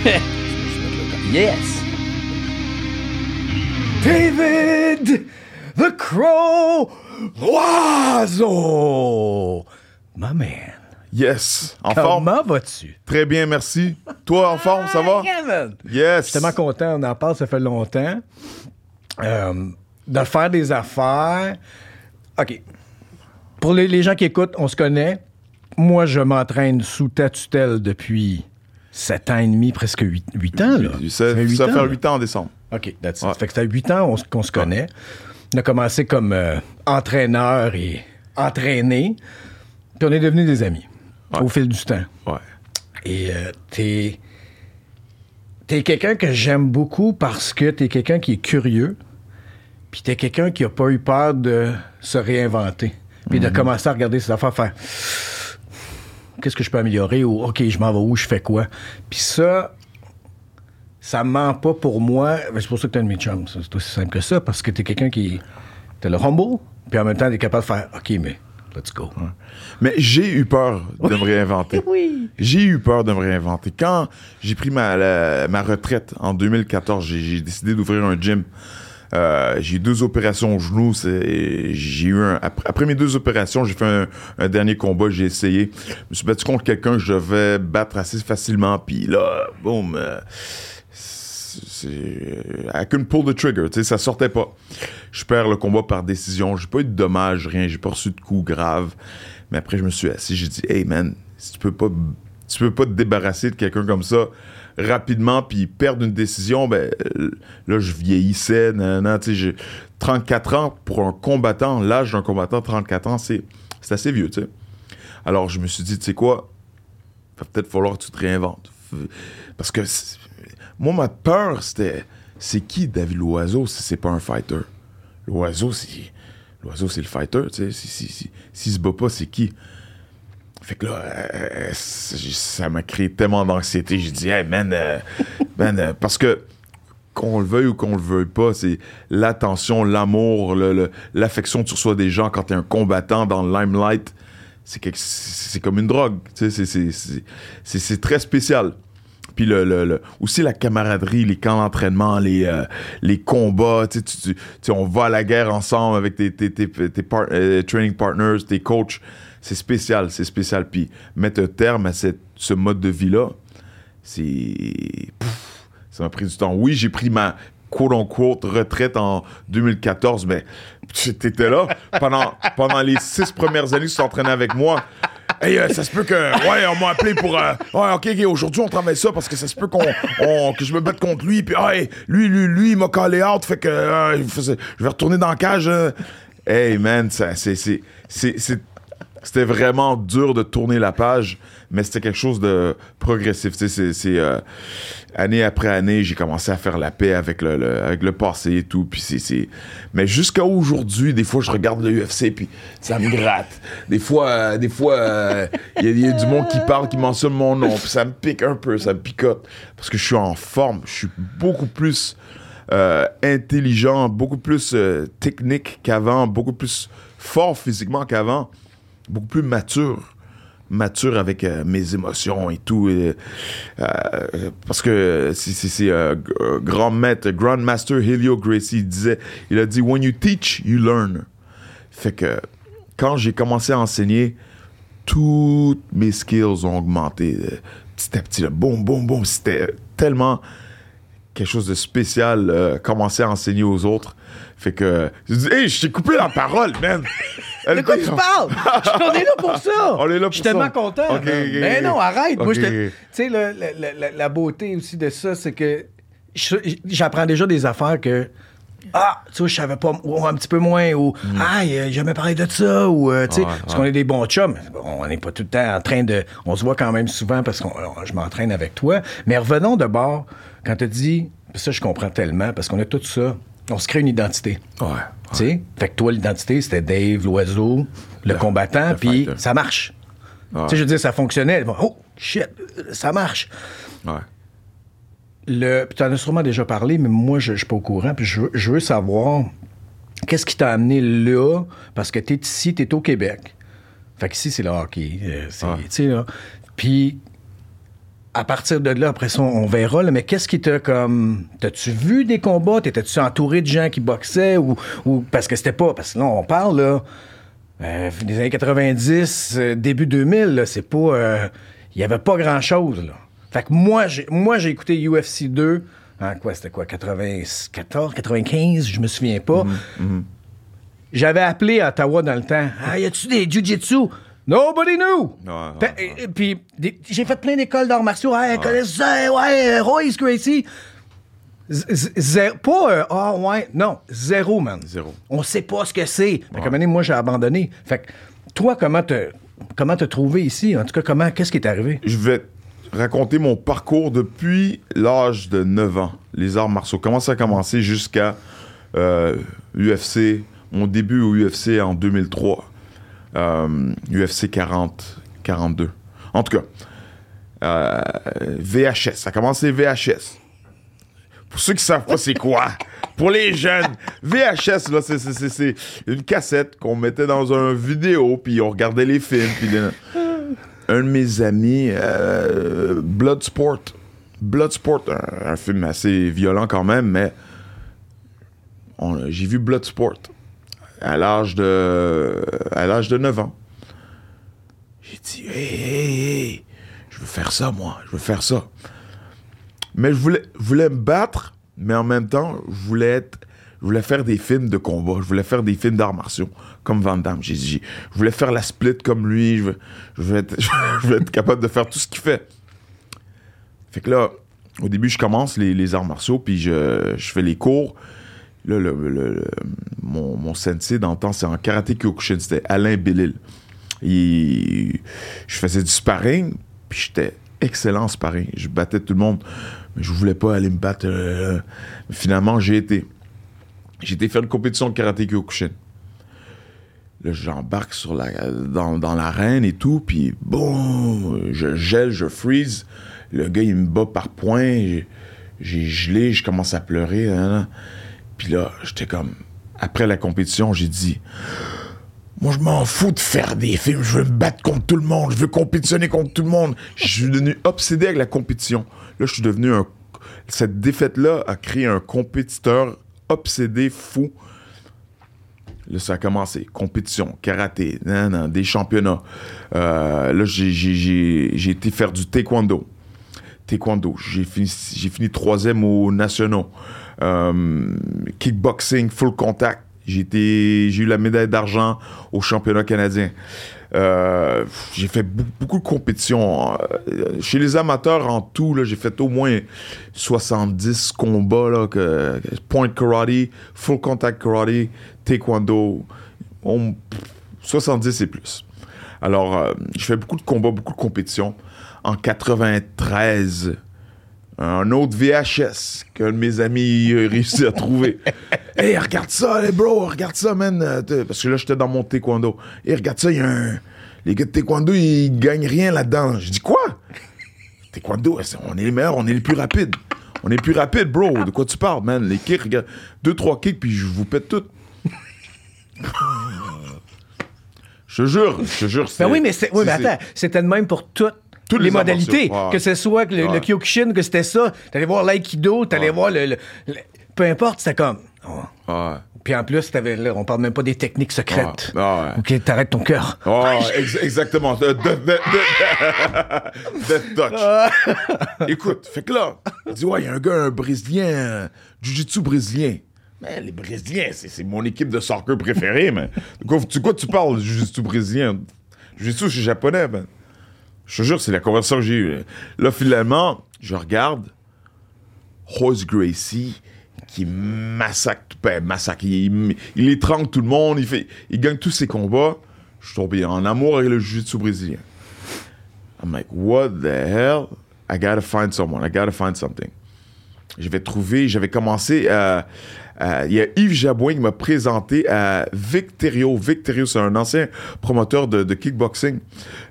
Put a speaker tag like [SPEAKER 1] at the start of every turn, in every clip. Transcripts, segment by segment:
[SPEAKER 1] yes! David the Crow L'Oiseau! My man.
[SPEAKER 2] Yes. En forme?
[SPEAKER 1] Comment vas-tu?
[SPEAKER 2] Très bien, merci. Toi, en forme, ça va?
[SPEAKER 1] Man.
[SPEAKER 2] Yes.
[SPEAKER 1] Je suis tellement content, on en parle, ça fait longtemps. Euh, de faire des affaires. OK. Pour les, les gens qui écoutent, on se connaît. Moi, je m'entraîne sous ta tutelle depuis 7 ans et demi, presque 8, ans. Là.
[SPEAKER 2] Ça,
[SPEAKER 1] fait huit
[SPEAKER 2] ça va
[SPEAKER 1] ans,
[SPEAKER 2] faire
[SPEAKER 1] là.
[SPEAKER 2] 8 ans en décembre.
[SPEAKER 1] OK, that's it. Fait que ça fait 8 ans qu'on se connaît. On a commencé comme euh, entraîneur et entraîné. Puis on est devenus des amis
[SPEAKER 2] Ouais.
[SPEAKER 1] au fil du temps.
[SPEAKER 2] Ouais.
[SPEAKER 1] Et euh, t'es. T'es quelqu'un que j'aime beaucoup parce que t'es quelqu'un qui est curieux. Puis t'es quelqu'un qui a pas eu peur de se réinventer. Puis de commencer à regarder ses affaires, faire. Qu'est-ce que je peux améliorer? Ou OK, je m'en vais où? Je fais quoi? Puis ça. Ça ment pas pour moi. Ben, C'est pour ça que t'es un de mes chums. C'est aussi simple que ça. Parce que t'es quelqu'un qui. T'es le humble. Puis en même temps, t'es capable de faire OK, mais let's go.
[SPEAKER 2] Mais j'ai eu peur de me réinventer.
[SPEAKER 1] Oui.
[SPEAKER 2] J'ai eu peur de me réinventer. Quand j'ai pris ma, la- ma retraite en 2014, j'ai- j'ai décidé d'ouvrir un gym. Euh, j'ai eu deux opérations au genou. J'ai eu un, après, mes deux opérations, j'ai fait un, dernier combat. J'ai essayé. Je me suis battu contre quelqu'un que je devais battre assez facilement. Puis là, boum. euh, c'est- I couldn't pull the trigger, tu sais, ça sortait pas. Je perds le combat par décision. J'ai pas eu de dommages, rien. J'ai pas reçu de coups graves. Mais après, je me suis assis. J'ai dit, hey man, si tu peux pas, tu peux pas te débarrasser de quelqu'un comme ça rapidement puis perdre une décision, ben là, je vieillissais. nanana, j'ai 34 ans pour un combattant. L'âge d'un combattant, 34 ans, c'est c'est assez vieux, tu sais. Alors, je me suis dit, tu sais quoi, va peut-être falloir que tu te réinventes. Parce que moi, ma peur, c'était c'est qui David Loiseau si c'est pas un fighter? L'oiseau, c'est. L'oiseau, c'est le fighter, tu sais. Si, si, si, s'il se bat pas, c'est qui? Fait que là, euh, c'est- ça m'a créé tellement d'anxiété. J'ai dit, hey man, euh, man, euh, parce que qu'on le veuille ou qu'on le veuille pas, c'est l'attention, l'amour, l'affection que tu reçois des gens quand t'es un combattant dans le limelight. C'est comme une drogue. tu c'est- très spécial. Puis le, le- le- aussi la camaraderie, les camps d'entraînement, les, euh, les combats. Tu, tu, tu- tu on va à la guerre ensemble avec tes, tes, tes, tes euh, training partners, tes coachs. C'est spécial, c'est spécial. Puis mettre un terme à cette, ce mode de vie-là, c'est. Ça m'a pris du temps. Oui, j'ai pris ma quote-unquote retraite en 2014, mais t'étais là pendant, pendant les six premières années que tu t'entraînais avec moi. Hey, euh, ça se peut que. Ouais, on m'a appelé pour. euh, ouais, ok, ok, aujourd'hui on travaille ça parce que ça se peut qu'on, on- que je me batte contre lui. Puis, hey, lui, lui, lui, il m'a collé out. Fait que. euh, je vais retourner dans la cage. Hey, man, c'est- c'était vraiment dur de tourner la page, mais c'était quelque chose de progressif. Tu sais, c'est, euh, année après année, j'ai commencé à faire la paix avec le, avec le passé et tout. Puis c'est. Mais jusqu'à aujourd'hui, des fois, je regarde le UFC puis ça me gratte. Des fois, euh, des fois, euh, il y, y a du monde qui parle, qui mentionne mon nom, puis ça me pique un peu, ça me picote. Parce que je suis en forme, je suis beaucoup plus intelligent, beaucoup plus technique qu'avant, beaucoup plus fort physiquement qu'avant, beaucoup plus mature. Mature avec euh, mes émotions et tout. et, euh, parce que c'est- euh, euh, grand maître, Grand Master Helio Gracie, il disait, il a dit, When you teach, you learn. Fait que quand j'ai commencé à enseigner, toutes mes skills ont augmenté euh, petit à petit. Là, boum, boum, boum. C'était tellement quelque chose de spécial, euh, commencer à enseigner aux autres. Fait que, je dis, hey, je t'ai coupé la parole, man.
[SPEAKER 1] De quoi tu parles? On est là pour ça.
[SPEAKER 2] On est là
[SPEAKER 1] Je suis
[SPEAKER 2] pour ça.
[SPEAKER 1] tellement content.
[SPEAKER 2] Ok,
[SPEAKER 1] man.
[SPEAKER 2] ok,
[SPEAKER 1] Mais
[SPEAKER 2] ok.
[SPEAKER 1] non, arrête. Moi, je. Tu sais, la, la beauté aussi de ça, c'est que je- j'apprends déjà des affaires que. Ah, tu vois, je savais pas, ou un petit peu moins, ou Ah, j'ai jamais parlé de ça, ou, euh, tu sais,
[SPEAKER 2] Mm. Ouais,
[SPEAKER 1] parce
[SPEAKER 2] ouais.
[SPEAKER 1] qu'on est des bons chums. On n'est pas tout le temps en train de. On se voit quand même souvent parce que je m'entraîne avec toi. Mais revenons de bord, quand tu dis, ça, je comprends tellement, parce qu'on a tout ça, on se crée une identité.
[SPEAKER 2] Ouais.
[SPEAKER 1] Tu sais? Fait que toi, l'identité, c'était Dave, l'oiseau, le, combattant, puis ça marche.
[SPEAKER 2] Ouais.
[SPEAKER 1] Tu sais, je veux dire, ça fonctionnait. Oh, shit, ça marche.
[SPEAKER 2] Ouais.
[SPEAKER 1] Le, puis t'en as sûrement déjà parlé, mais moi, je, je suis pas au courant, puis je, veux- je veux savoir qu'est-ce qui t'a amené là, parce que t'es ici, t'es au Québec. Fait qu'ici, c'est le hockey. euh, c'est-
[SPEAKER 2] Ouais.
[SPEAKER 1] tu sais, là. Puis, à partir de là, après ça, on verra, là, mais qu'est-ce qui t'a comme. T'as-tu vu des combats? T'étais-tu entouré de gens qui boxaient ou. ou parce que c'était pas. Parce que là, on parle, là. euh, des années 90, euh, début 2000, là, c'est pas. euh, Il y avait pas grand-chose, là. Fait que moi, j'ai, moi, j'ai écouté UFC 2. En quoi, c'était quoi? 94, 95, je me souviens pas. J'avais appelé à Ottawa dans le temps. Ah, y a-tu des jujitsu? Nobody knew! Puis, j'ai fait plein d'écoles d'arts martiaux. Ouais, connaissez ça, ouais, Royce Gracie. Z- z- zé- pas, euh, ah ouais, non, zéro, man.
[SPEAKER 2] Zéro.
[SPEAKER 1] On sait pas ce que c'est. Fait donné, moi, j'ai abandonné. Fait que, toi, comment t'as, comment t'as trouvé ici? En tout cas, comment, qu'est-ce qui est arrivé?
[SPEAKER 2] Je vais te raconter mon parcours depuis l'âge de 9 ans. Les arts martiaux. Comment ça a commencé jusqu'à euh, UFC, mon début au UFC en 2003. Euh, UFC 40, 42. En tout cas, euh, VHS. Ça a commencé VHS. Pour ceux qui savent pas c'est quoi, pour les jeunes, VHS, là, c'est- c'est- c'est c'est une cassette qu'on mettait dans un vidéo, puis on regardait les films, puis les- un de mes amis, euh, Bloodsport. Bloodsport, un, un film assez violent quand même, mais j'ai vu Bloodsport à l'âge de à l'âge de 9 ans. J'ai dit, hey, hey, hey, je veux faire ça, moi, je veux faire ça. Mais je voulais, voulais me battre, mais en même temps, je voulais être. Je voulais faire des films de combat, je voulais faire des films d'arts martiaux, comme Van Damme. J'ai dit, je voulais faire la split comme lui, je veux, être, je veux être capable de faire tout ce qu'il fait. Fait que là, au début, je commence les, les arts martiaux, puis je, je fais les cours. Là, mon, mon sensei dans c'est en karaté kyokushin, c'était Alain Bellil. Il- je faisais du sparring, puis j'étais excellent en sparring. Je battais tout le monde, mais je voulais pas aller me battre. euh, finalement, j'ai été. J'ai été faire une compétition de karaté kyokushin. Là, j'embarque sur la, dans, l'arène et tout, puis boum, je gèle, je freeze. Le gars, il me bat par point. J'ai- gelé, je commence à pleurer. Puis là, j'étais comme... Après la compétition, j'ai dit... Moi, je m'en fous de faire des films. Je veux me battre contre tout le monde. Je veux compétitionner contre tout le monde. Je suis devenu obsédé avec la compétition. Là, je suis devenu un... Cette défaite-là a créé un compétiteur obsédé, fou. Là, ça a commencé. Compétition, karaté, nan, nan, des championnats. Euh, là, j'ai- été faire du taekwondo. Taekwondo. J'ai fini, fini troisième aux nationaux. Euh, kickboxing, full contact. J'ai eu la médaille d'argent au championnat canadien. Euh, j'ai fait beaucoup de compétitions. Euh, Chez les amateurs, en tout, j'ai fait au moins 70 combats. Point karate, full contact karate, taekwondo. On- 70 et plus. Alors, euh, je fais beaucoup de combats, beaucoup de compétitions. En 93, un autre VHS qu'un de mes amis a réussi à trouver. hey, regarde ça, les bro, regarde ça, man. Euh, Parce que là, j'étais dans mon taekwondo. Hey, regarde ça, il y a un. Les gars de taekwondo, ils gagnent rien là-dedans. Je dis quoi? Taekwondo, on est les meilleurs, on est les plus rapides. On est les plus rapides, bro. De quoi tu parles, man? Les kicks, regarde. Deux, trois kicks, puis je vous pète tout. Je te jure, je te jure.
[SPEAKER 1] Ben oui, mais, oui, mais attends, c'était de même pour toutes.
[SPEAKER 2] Toutes
[SPEAKER 1] les, modalités,
[SPEAKER 2] ouais.
[SPEAKER 1] que ce soit le,
[SPEAKER 2] Ouais.
[SPEAKER 1] le Kyokushin, que c'était ça, t'allais voir l'aïkido, t'allais voir le, le- le- Peu importe, c'était comme. oh.
[SPEAKER 2] Ouais.
[SPEAKER 1] Puis en plus, t'avais, là, on parle même pas des techniques secrètes. Ok, t'arrêtes ton cœur.
[SPEAKER 2] Oh, ex- exactement. De- de- de- de- Death touch. Écoute, fait que là, il dit, ouais, il y a un gars, un Brésilien, Jiu-Jitsu brésilien. Mais les Brésiliens, c'est mon équipe de soccer préférée, mais. De quoi tu, quoi tu parles, Jiu-Jitsu brésilien? Jiu-Jitsu, je suis japonais, man. Je te jure, c'est la conversation que j'ai eue. Là, finalement, je regarde Royce Gracie qui massacre, ben, massacre, il, il étrangle tout le monde, il, gagne tous ses combats. Je suis tombé en amour avec le jiu-jitsu brésilien. I'm like, what the hell? I gotta find someone, I gotta find something. Je vais trouver, j'avais commencé à. À- Il y a Yves Jabouin qui m'a présenté à Victorio. Victorio, c'est un ancien promoteur de, de kickboxing.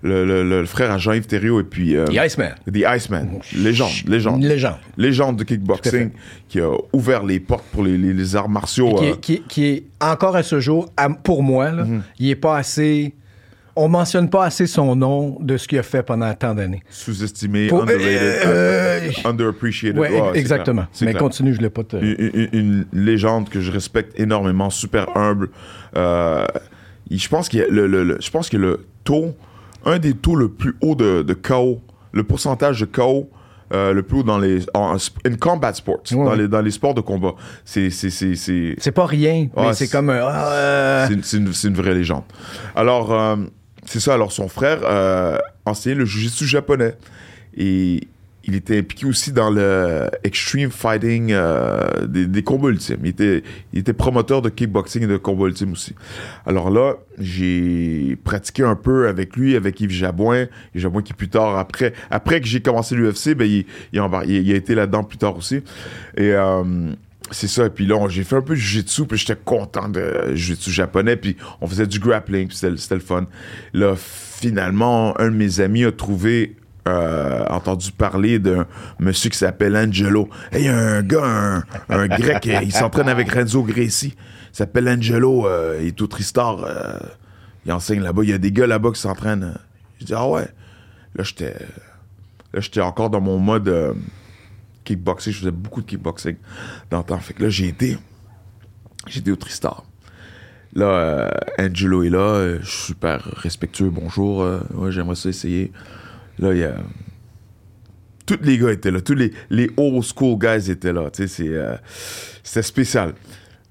[SPEAKER 2] Le, le- le frère à Jean-Yves Thériault et puis. euh,
[SPEAKER 1] The Iceman.
[SPEAKER 2] The Iceman. Légende, légende.
[SPEAKER 1] Une légende.
[SPEAKER 2] Légende de kickboxing qui a ouvert les portes pour les, les- les arts martiaux.
[SPEAKER 1] Qui
[SPEAKER 2] euh,
[SPEAKER 1] est, qui est- qui est encore à ce jour, pour moi, là,
[SPEAKER 2] Mhm.
[SPEAKER 1] il est pas assez. On mentionne pas assez son nom de ce qu'il a fait pendant tant d'années.
[SPEAKER 2] Sous-estimé, underrated,
[SPEAKER 1] euh,
[SPEAKER 2] euh, underappreciated.
[SPEAKER 1] Ouais,
[SPEAKER 2] Ouais, c'est
[SPEAKER 1] exactement.
[SPEAKER 2] clair.
[SPEAKER 1] Mais
[SPEAKER 2] clair.
[SPEAKER 1] continue, je l'ai pas. te-
[SPEAKER 2] une, une- une légende que je respecte énormément, super humble. Euh, je pense a le, le- le- je pense que le taux, un des taux le plus haut de, de KO, le pourcentage de KO euh, le plus haut dans les en, in combat sports,
[SPEAKER 1] Ouais,
[SPEAKER 2] dans les dans les sports de combat. C'est c'est c'est
[SPEAKER 1] pas rien, mais
[SPEAKER 2] Ouais,
[SPEAKER 1] c'est comme un. ah, euh,
[SPEAKER 2] c'est une, vraie légende. Alors, euh, c'est ça. Alors, son frère euh, enseignait le jiu-jitsu japonais. Et il était impliqué aussi dans le extreme fighting euh, des, des combats ultimes. Il était, il était promoteur de kickboxing et de combats ultimes aussi. Alors là, j'ai pratiqué un peu avec lui, avec Yves Jabouin. Yves Jabouin qui plus tard, après, après que j'ai commencé l'UFC, ben, il, il, il a été là-dedans plus tard aussi. Et... euh, c'est ça, et puis là, j'ai fait un peu de jiu-jitsu, puis j'étais content de jiu-jitsu japonais, puis on faisait du grappling, puis c'était le fun. Là, finalement, un de mes amis a trouvé, euh, entendu parler d'un monsieur qui s'appelle Angelo. Il y a un gars, un, grec, il s'entraîne avec Renzo Gracie. Il s'appelle Angelo, euh, il est au Tristar, euh, il enseigne là-bas. Il y a des gars là-bas qui s'entraînent. Je dis, ah ouais. Là, j'étais là, j'étais encore dans mon mode kickboxing. Je faisais beaucoup de kickboxing dans le temps. Fait que là, j'ai été, j'ai été au Tristar. Là, euh, Angelo est là, euh, je suis super respectueux. Bonjour, euh, ouais, j'aimerais ça essayer. Là, il y a. Tous les gars étaient là, tous les, les old school guys étaient là. Tu sais, c'est, euh, c'était spécial.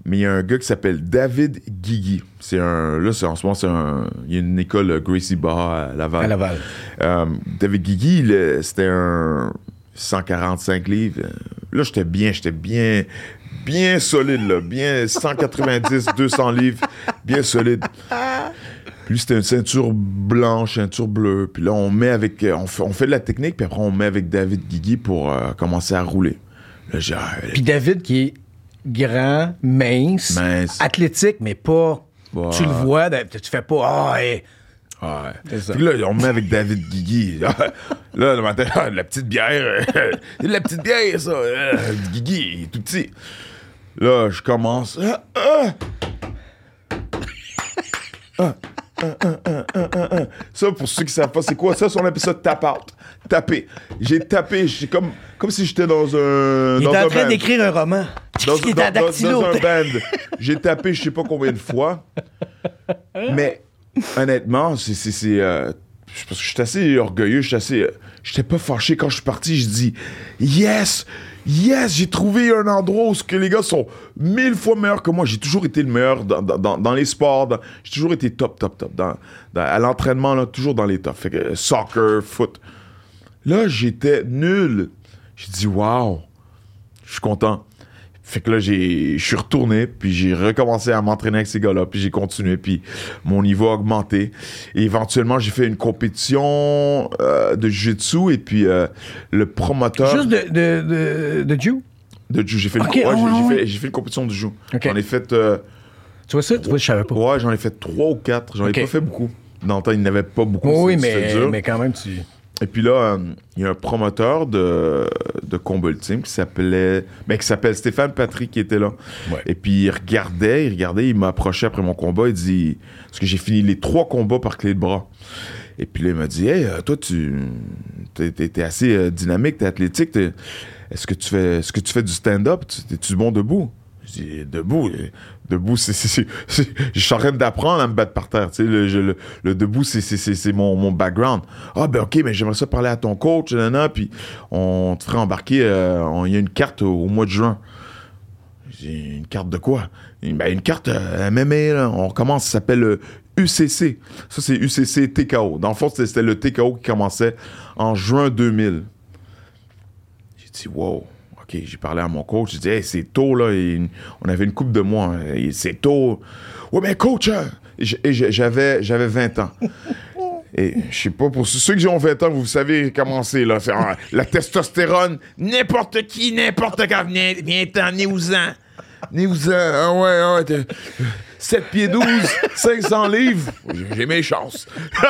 [SPEAKER 2] Mais il y a un gars qui s'appelle David Guigui. C'est un. Là, c'est, en ce moment, c'est un. Il y a une école Gracie Barra à Laval.
[SPEAKER 1] à Laval.
[SPEAKER 2] David Guigui, c'était un 145 livres. Euh, Là, j'étais bien, j'étais bien, bien solide, là. Bien 190, 200 livres, bien solide. Puis c'était une ceinture blanche, ceinture bleue. Puis là, on met avec, euh, on fait, on fait de la technique, puis après, on met avec David Guigui pour euh, commencer à rouler. Là, j'ai, ah,
[SPEAKER 1] Puis David, qui est grand, mince,
[SPEAKER 2] Mince.
[SPEAKER 1] athlétique, mais pas.
[SPEAKER 2] Ouais.
[SPEAKER 1] Tu le vois, tu fais pas. Ah, hey.
[SPEAKER 2] Ouais.
[SPEAKER 1] C'est ça.
[SPEAKER 2] Puis là, on met avec David Guigui. là, le matin, la petite bière. c'est de la petite bière, ça. Euh, Guigui, il est tout petit. Là, je commence. Ah, ah. Ah, ah, ah, ah, ah, ah, ah. Ça, pour ceux qui savent pas, c'est quoi ça? On appelle ça tap out. Taper. J'ai tapé. J'ai comme, comme si j'étais dans un.
[SPEAKER 1] Il
[SPEAKER 2] dans
[SPEAKER 1] est
[SPEAKER 2] un
[SPEAKER 1] en train d'écrire un roman.
[SPEAKER 2] Dans, dans- dans- dans un band. J'ai tapé je sais pas combien de fois. Mais honnêtement, c'est. c'est, euh, parce que je suis assez orgueilleux, je suis assez. euh, J'étais pas fâché quand je suis parti. Je dis Yes! Yes! J'ai trouvé un endroit où ce que les gars sont mille fois meilleurs que moi. J'ai toujours été le meilleur dans, dans- dans- les sports. J'ai toujours été top, top, top. Dans, à l'entraînement, là, toujours dans les tops. Fait que euh, soccer, foot. Là, j'étais nul. J'ai dit Wow! Je suis content. Fait que là, j'ai, je suis retourné, puis j'ai recommencé à m'entraîner avec ces gars-là, puis j'ai continué, puis mon niveau a augmenté. Et éventuellement, j'ai fait une compétition euh, de jiu-jitsu, et puis euh, le promoteur
[SPEAKER 1] Juste de, de, de, de Jew.
[SPEAKER 2] de jiu, j'ai fait, une-
[SPEAKER 1] Ok,
[SPEAKER 2] ouais,
[SPEAKER 1] ah
[SPEAKER 2] j'ai,
[SPEAKER 1] ouais,
[SPEAKER 2] j'ai fait, j'ai fait une compétition de jiu.
[SPEAKER 1] Ok.
[SPEAKER 2] J'en ai fait, euh,
[SPEAKER 1] Tu vois ça? Tu vois, je savais pas.
[SPEAKER 2] ouais, j'en ai fait trois ou quatre. J'en ai pas fait beaucoup. Dans le temps, il n'y en avait pas beaucoup.
[SPEAKER 1] oui, mais,
[SPEAKER 2] dur.
[SPEAKER 1] mais quand même, tu.
[SPEAKER 2] Et puis là, euh, il y a un promoteur de, de combat ultime qui s'appelait, ben, qui s'appelle Stéphane Patrick qui était là.
[SPEAKER 1] Ouais.
[SPEAKER 2] Et puis il regardait, il regardait, il m'a approché après mon combat, il dit, parce que j'ai fini les trois combats par clé de bras. Et puis là, il m'a dit, hey, euh, toi, tu, t'es, t'es- t'es assez euh, dynamique, t'es athlétique, t'es- est-ce que tu fais, est-ce que tu fais du stand-up, Tu- t'es-tu bon debout? Je dis, debout, euh, debout, c'est, je suis en train d'apprendre à me battre par terre, tu sais, le, debout, c'est, mon, background. Ah, ben, ok, mais j'aimerais ça parler à ton coach, puis on te ferait embarquer, euh, il y a une carte au, mois de juin. J'ai une carte de quoi? Ben, une carte euh, MMA. On recommence, ça s'appelle le UCC. Ça, c'est UCC TKO. Dans le fond, c'était le TKO qui commençait en juin 2000. J'ai dit, wow. OK, j'ai parlé à mon coach. J'ai dit, hey, c'est tôt, là. On avait une coupe de mois. hein, c'est tôt. Ouais, mais coach, hein. J'- j'avais, j'avais 20 ans. Et je sais pas, pour ceux qui ont 20 ans, vous savez comment c'est, là. Ah, la testostérone, n'importe qui, n'importe quand, viens, viens-t'en, né-vous-en. Né-vous-en, ah ouais, ah ouais. t'es- 7 pieds 12, 500 livres, j'ai- mes chances.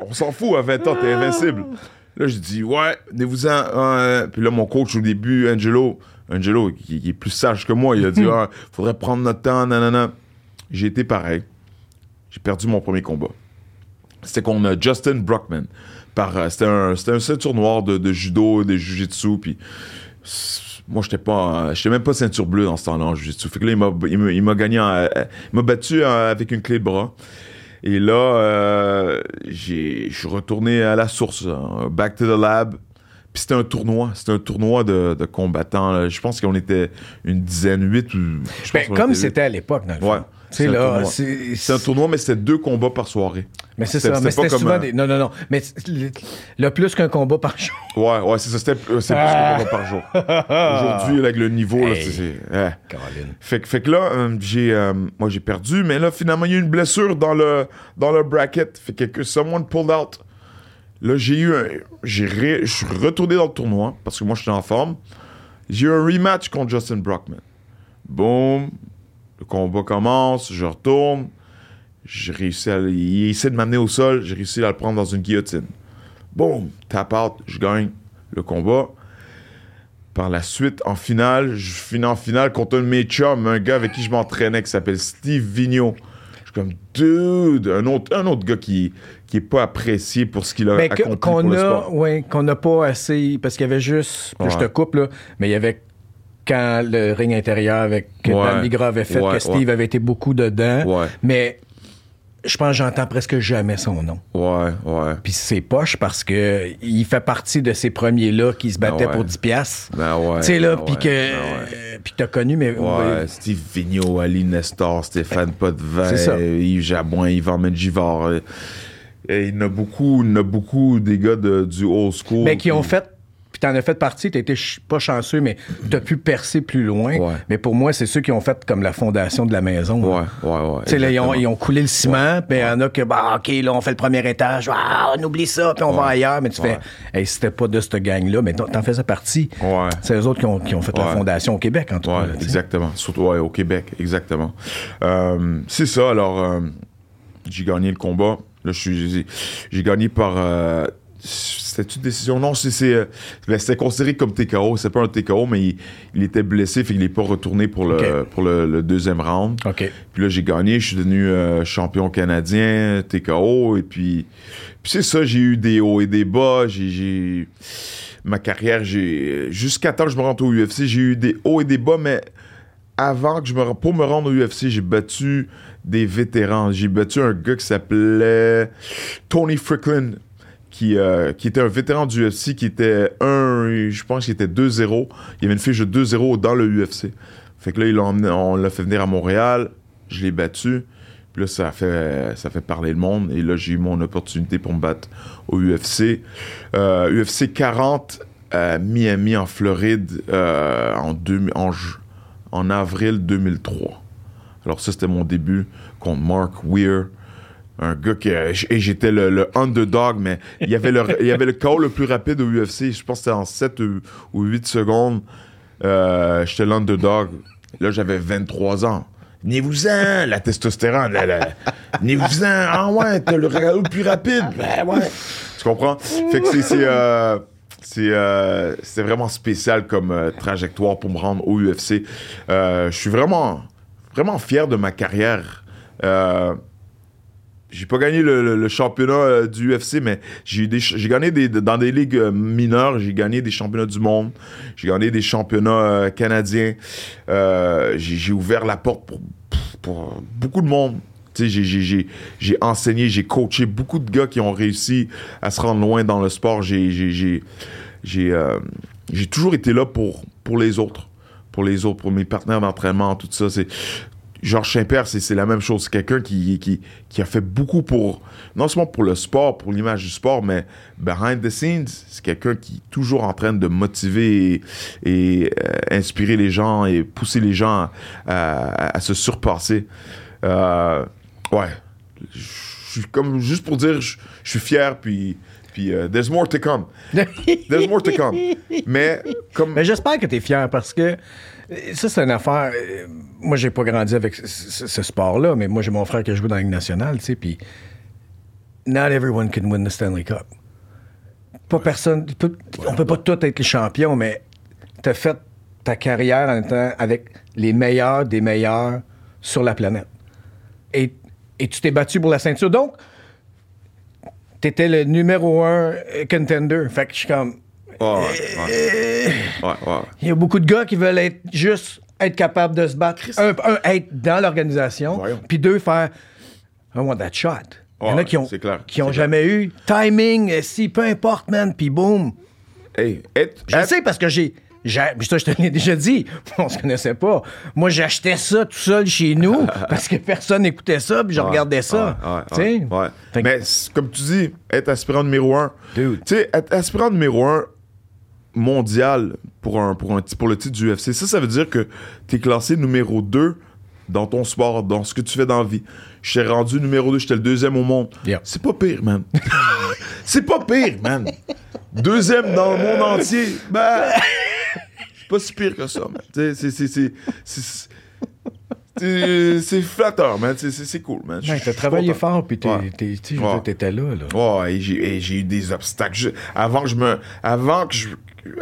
[SPEAKER 2] On s'en fout, à 20 ans, t'es invincible. Là, je dis, ouais, venez-vous-en. euh, puis là, mon coach, au début, Angelo, Angelo, qui, qui est plus sage que moi, il a dit, ah, faudrait prendre notre temps, nanana. J'ai été pareil. J'ai perdu mon premier combat. C'était contre Justin Brockman. Par, euh, c'était, un, c'était un ceinture noire de, de judo, de jujitsu, puis moi, j'étais pas, j'étais même pas ceinture bleue dans ce temps-là en jujitsu. Fait que là, il m'a, il m'a, il m'a gagné, en- euh, il m'a battu euh, avec une clé de bras. Et là, euh, je suis retourné à la source, hein, back to the lab. Puis c'était un tournoi, c'était un tournoi de, de combattants. là. Je pense qu'on était une dizaine, huit ou. je
[SPEAKER 1] Ben,
[SPEAKER 2] pense
[SPEAKER 1] comme c'était à l'époque, dans le.
[SPEAKER 2] Ouais. C'est un
[SPEAKER 1] là,
[SPEAKER 2] tournoi.
[SPEAKER 1] c'est.
[SPEAKER 2] C'est un tournoi, mais c'était deux combats par soirée.
[SPEAKER 1] Mais c'est ça. Mais
[SPEAKER 2] c'était
[SPEAKER 1] souvent des. Non, non, non. Mais le, le plus qu'un combat par jour.
[SPEAKER 2] Ouais, ouais, c'est ça. C'était euh, plus
[SPEAKER 1] Ah.
[SPEAKER 2] qu'un combat par jour. Aujourd'hui, avec le niveau,
[SPEAKER 1] Hey.
[SPEAKER 2] c'est- c'est. ouais.
[SPEAKER 1] Caroline.
[SPEAKER 2] Fait, que- fait que là, euh, j'ai, euh, moi, j'ai perdu, mais là, finalement, il y a eu une blessure dans le, dans le bracket. Fait que someone pulled out. Là, j'ai eu un. J'ai ré- je suis retourné dans le tournoi parce que moi, j'étais en forme. J'ai eu un rematch contre Justin Brockman. Boom. Le combat commence. Je retourne. J'ai réussi à. Il essaie de m'amener au sol. J'ai réussi à le prendre dans une guillotine. Boom. Tap out. Je gagne le combat. Par la suite, en finale, je finis en finale contre un de mes chums, un gars avec qui je m'entraînais qui s'appelle Steve Vigneault. Je suis comme, dude, un autre, un autre gars qui, qui est pas apprécié pour ce qu'il a accompli
[SPEAKER 1] qu'on
[SPEAKER 2] pour le
[SPEAKER 1] a,
[SPEAKER 2] sport.
[SPEAKER 1] ouais, qu'on n'a pas assez. Parce qu'il y avait juste. Je te coupe, là. Mais il y avait. Quand le ring intérieur avec
[SPEAKER 2] Ouais.
[SPEAKER 1] Dan avait fait,
[SPEAKER 2] Ouais,
[SPEAKER 1] que Steve
[SPEAKER 2] ouais.
[SPEAKER 1] avait été beaucoup dedans.
[SPEAKER 2] Ouais.
[SPEAKER 1] Mais je pense que j'entends presque jamais son nom.
[SPEAKER 2] Ouais, ouais.
[SPEAKER 1] Puis c'est poche parce que il fait partie de ces premiers-là qui se battaient
[SPEAKER 2] Ah ouais.
[SPEAKER 1] pour 10 piastres.
[SPEAKER 2] Ben ouais.
[SPEAKER 1] tu sais, là,
[SPEAKER 2] ben
[SPEAKER 1] puis que.
[SPEAKER 2] ben
[SPEAKER 1] que t'as connu, mais.
[SPEAKER 2] Ouais, Steve Vigneault, Ali Nestor, Stéphane Potvin,
[SPEAKER 1] C'est ça.
[SPEAKER 2] Yves Jabouin, Yvan Medjivor. et il y en a beaucoup, il y en a beaucoup des gars de- du old school.
[SPEAKER 1] Mais qui ont fait. Puis t'en as fait partie, t'as été ch- pas chanceux, mais t'as pu percer plus loin.
[SPEAKER 2] Ouais.
[SPEAKER 1] Mais pour moi, c'est ceux qui ont fait comme la fondation de la maison.
[SPEAKER 2] Ouais, ouais, ouais.
[SPEAKER 1] Tu sais, là, ils ont, ils ont coulé le ciment, puis il y en a que, bah, OK, là, on fait le premier étage, ah, on oublie ça, puis on va ailleurs. Mais tu fais, hey, c'était pas de cette gang-là, mais t'en faisais partie.
[SPEAKER 2] Ouais.
[SPEAKER 1] C'est eux autres qui ont, qui ont fait la fondation au Québec, en tout cas. Là,
[SPEAKER 2] exactement. Surtout ouais, au Québec, exactement. Euh, c'est ça, alors euh, j'ai gagné le combat. Là, je suis, j'ai, j'ai gagné par. euh, c'était une décision? Non, c'est, euh, ben, c'était considéré comme TKO. C'est pas un TKO, mais il, il était blessé, fait qu'il n'est pas retourné pour le,
[SPEAKER 1] Ok.
[SPEAKER 2] pour le, le deuxième round.
[SPEAKER 1] OK.
[SPEAKER 2] Puis là, j'ai gagné, je suis devenu euh, champion canadien, TKO, et puis, puis c'est ça, j'ai eu des hauts et des bas, j'ai, ma carrière, j'ai, jusqu'à temps que je me rende au UFC, j'ai eu des hauts et des bas, mais avant que je me pour me rendre au UFC, j'ai battu des vétérans, j'ai battu un gars qui s'appelait Tony Fricklin, qui, euh, qui était un vétéran du UFC, qui était un, je pense qu'il était 2-0. Il y avait une fiche de 2-0 dans le UFC. Fait que là, emmené- on l'a fait venir à Montréal, je l'ai battu. Puis là, ça a fait, ça fait parler le monde. Et là, j'ai eu mon opportunité pour me battre au UFC. UFC 40 à Miami, en Floride, euh, en, en, en avril 2003. Alors ça, c'était mon début contre Mark Weir. Un gars qui... Et j'étais le, underdog, mais il y avait le, il y avait le KO le plus rapide au UFC. Je pense que c'était en 7 ou, ou 8 secondes. Euh, j'étais l'underdog. Là, j'avais 23 ans. Venez-vous-en, la testostérone. Là, là. Venez-vous-en. Ah ouais, t'as le regalo le plus rapide. Ben ouais. Tu comprends? Fait que c'est... c'est, euh, euh, vraiment spécial comme trajectoire pour me rendre au UFC. Je suis vraiment, vraiment fier de ma carrière. J'ai pas gagné le, championnat euh, du UFC, mais j'ai j'ai gagné des, dans des ligues euh, mineures, j'ai gagné des championnats du monde, j'ai gagné des championnats euh, canadiens. J'ai ouvert la porte pour, beaucoup de monde. J'ai- enseigné, j'ai coaché beaucoup de gars qui ont réussi à se rendre loin dans le sport. J'ai toujours été là pour les autres, pour les autres, pour mes partenaires d'entraînement, tout ça. Georges Saint-Père, c'est c'est la même chose. C'est quelqu'un qui, qui, qui a fait beaucoup pour, non seulement pour le sport, pour l'image du sport, mais behind the scenes, c'est quelqu'un qui est toujours en train de motiver et, et, euh, inspirer les gens et pousser les gens à, à- à se surpasser. Euh, ouais. Je suis comme, juste pour dire, je je suis fier, puis, puis euh, there's more to come. There's more to come. Mais comme...
[SPEAKER 1] Mais j'espère que tu es fier parce que ça, c'est une affaire. euh, Moi, j'ai pas grandi avec ce, sport-là, mais moi, j'ai mon frère qui a joué dans la Ligue nationale, tu sais, puis not everyone can win the Stanley Cup. Pas personne. peut- on peut pas tous être les champions, mais tu as fait ta carrière en étant avec les meilleurs des meilleurs sur la planète. Et et tu t'es battu pour la ceinture. Donc, t'étais le numéro un euh, contender. Fait que je suis comme.
[SPEAKER 2] Ouais.
[SPEAKER 1] Il y a beaucoup de gars qui veulent être juste être capable de se battre. Un, un, être dans l'organisation. Puis deux, faire I want that shot. Il y en a qui ont,
[SPEAKER 2] clair,
[SPEAKER 1] qui ont jamais eu timing, euh, si, peu importe, man. Puis boum.
[SPEAKER 2] Hey, être,
[SPEAKER 1] Je
[SPEAKER 2] être-
[SPEAKER 1] sais parce que j'ai. je te l'ai déjà dit. On se connaissait pas. Moi, j'achetais ça tout seul chez nous parce que personne n'écoutait ça, puis je
[SPEAKER 2] Ouais,
[SPEAKER 1] regardais ça.
[SPEAKER 2] ouais, ouais,
[SPEAKER 1] que-
[SPEAKER 2] Mais comme tu dis, être aspirant numéro un.
[SPEAKER 1] Dude.
[SPEAKER 2] Tu sais, être aspirant numéro un mondial pour, un, pour, un, pour le titre du UFC, ça, ça veut dire que tu es classé numéro 2 dans ton sport, dans ce que tu fais dans la vie. Je suis rendu numéro 2, j'étais le deuxième au monde.
[SPEAKER 1] Yeah.
[SPEAKER 2] C'est pas pire, man. c'est pas pire, man. Deuxième dans le monde entier. Ben, c'est pas si pire que ça, man. C'est- flatteur, man. C'est- cool, man. Je
[SPEAKER 1] t'as travaillé
[SPEAKER 2] content.
[SPEAKER 1] fort, puis
[SPEAKER 2] Ouais. Ouais.
[SPEAKER 1] t'étais là. là.
[SPEAKER 2] Ouais, j'ai eu des obstacles. Je- avant que je me. Avant que je.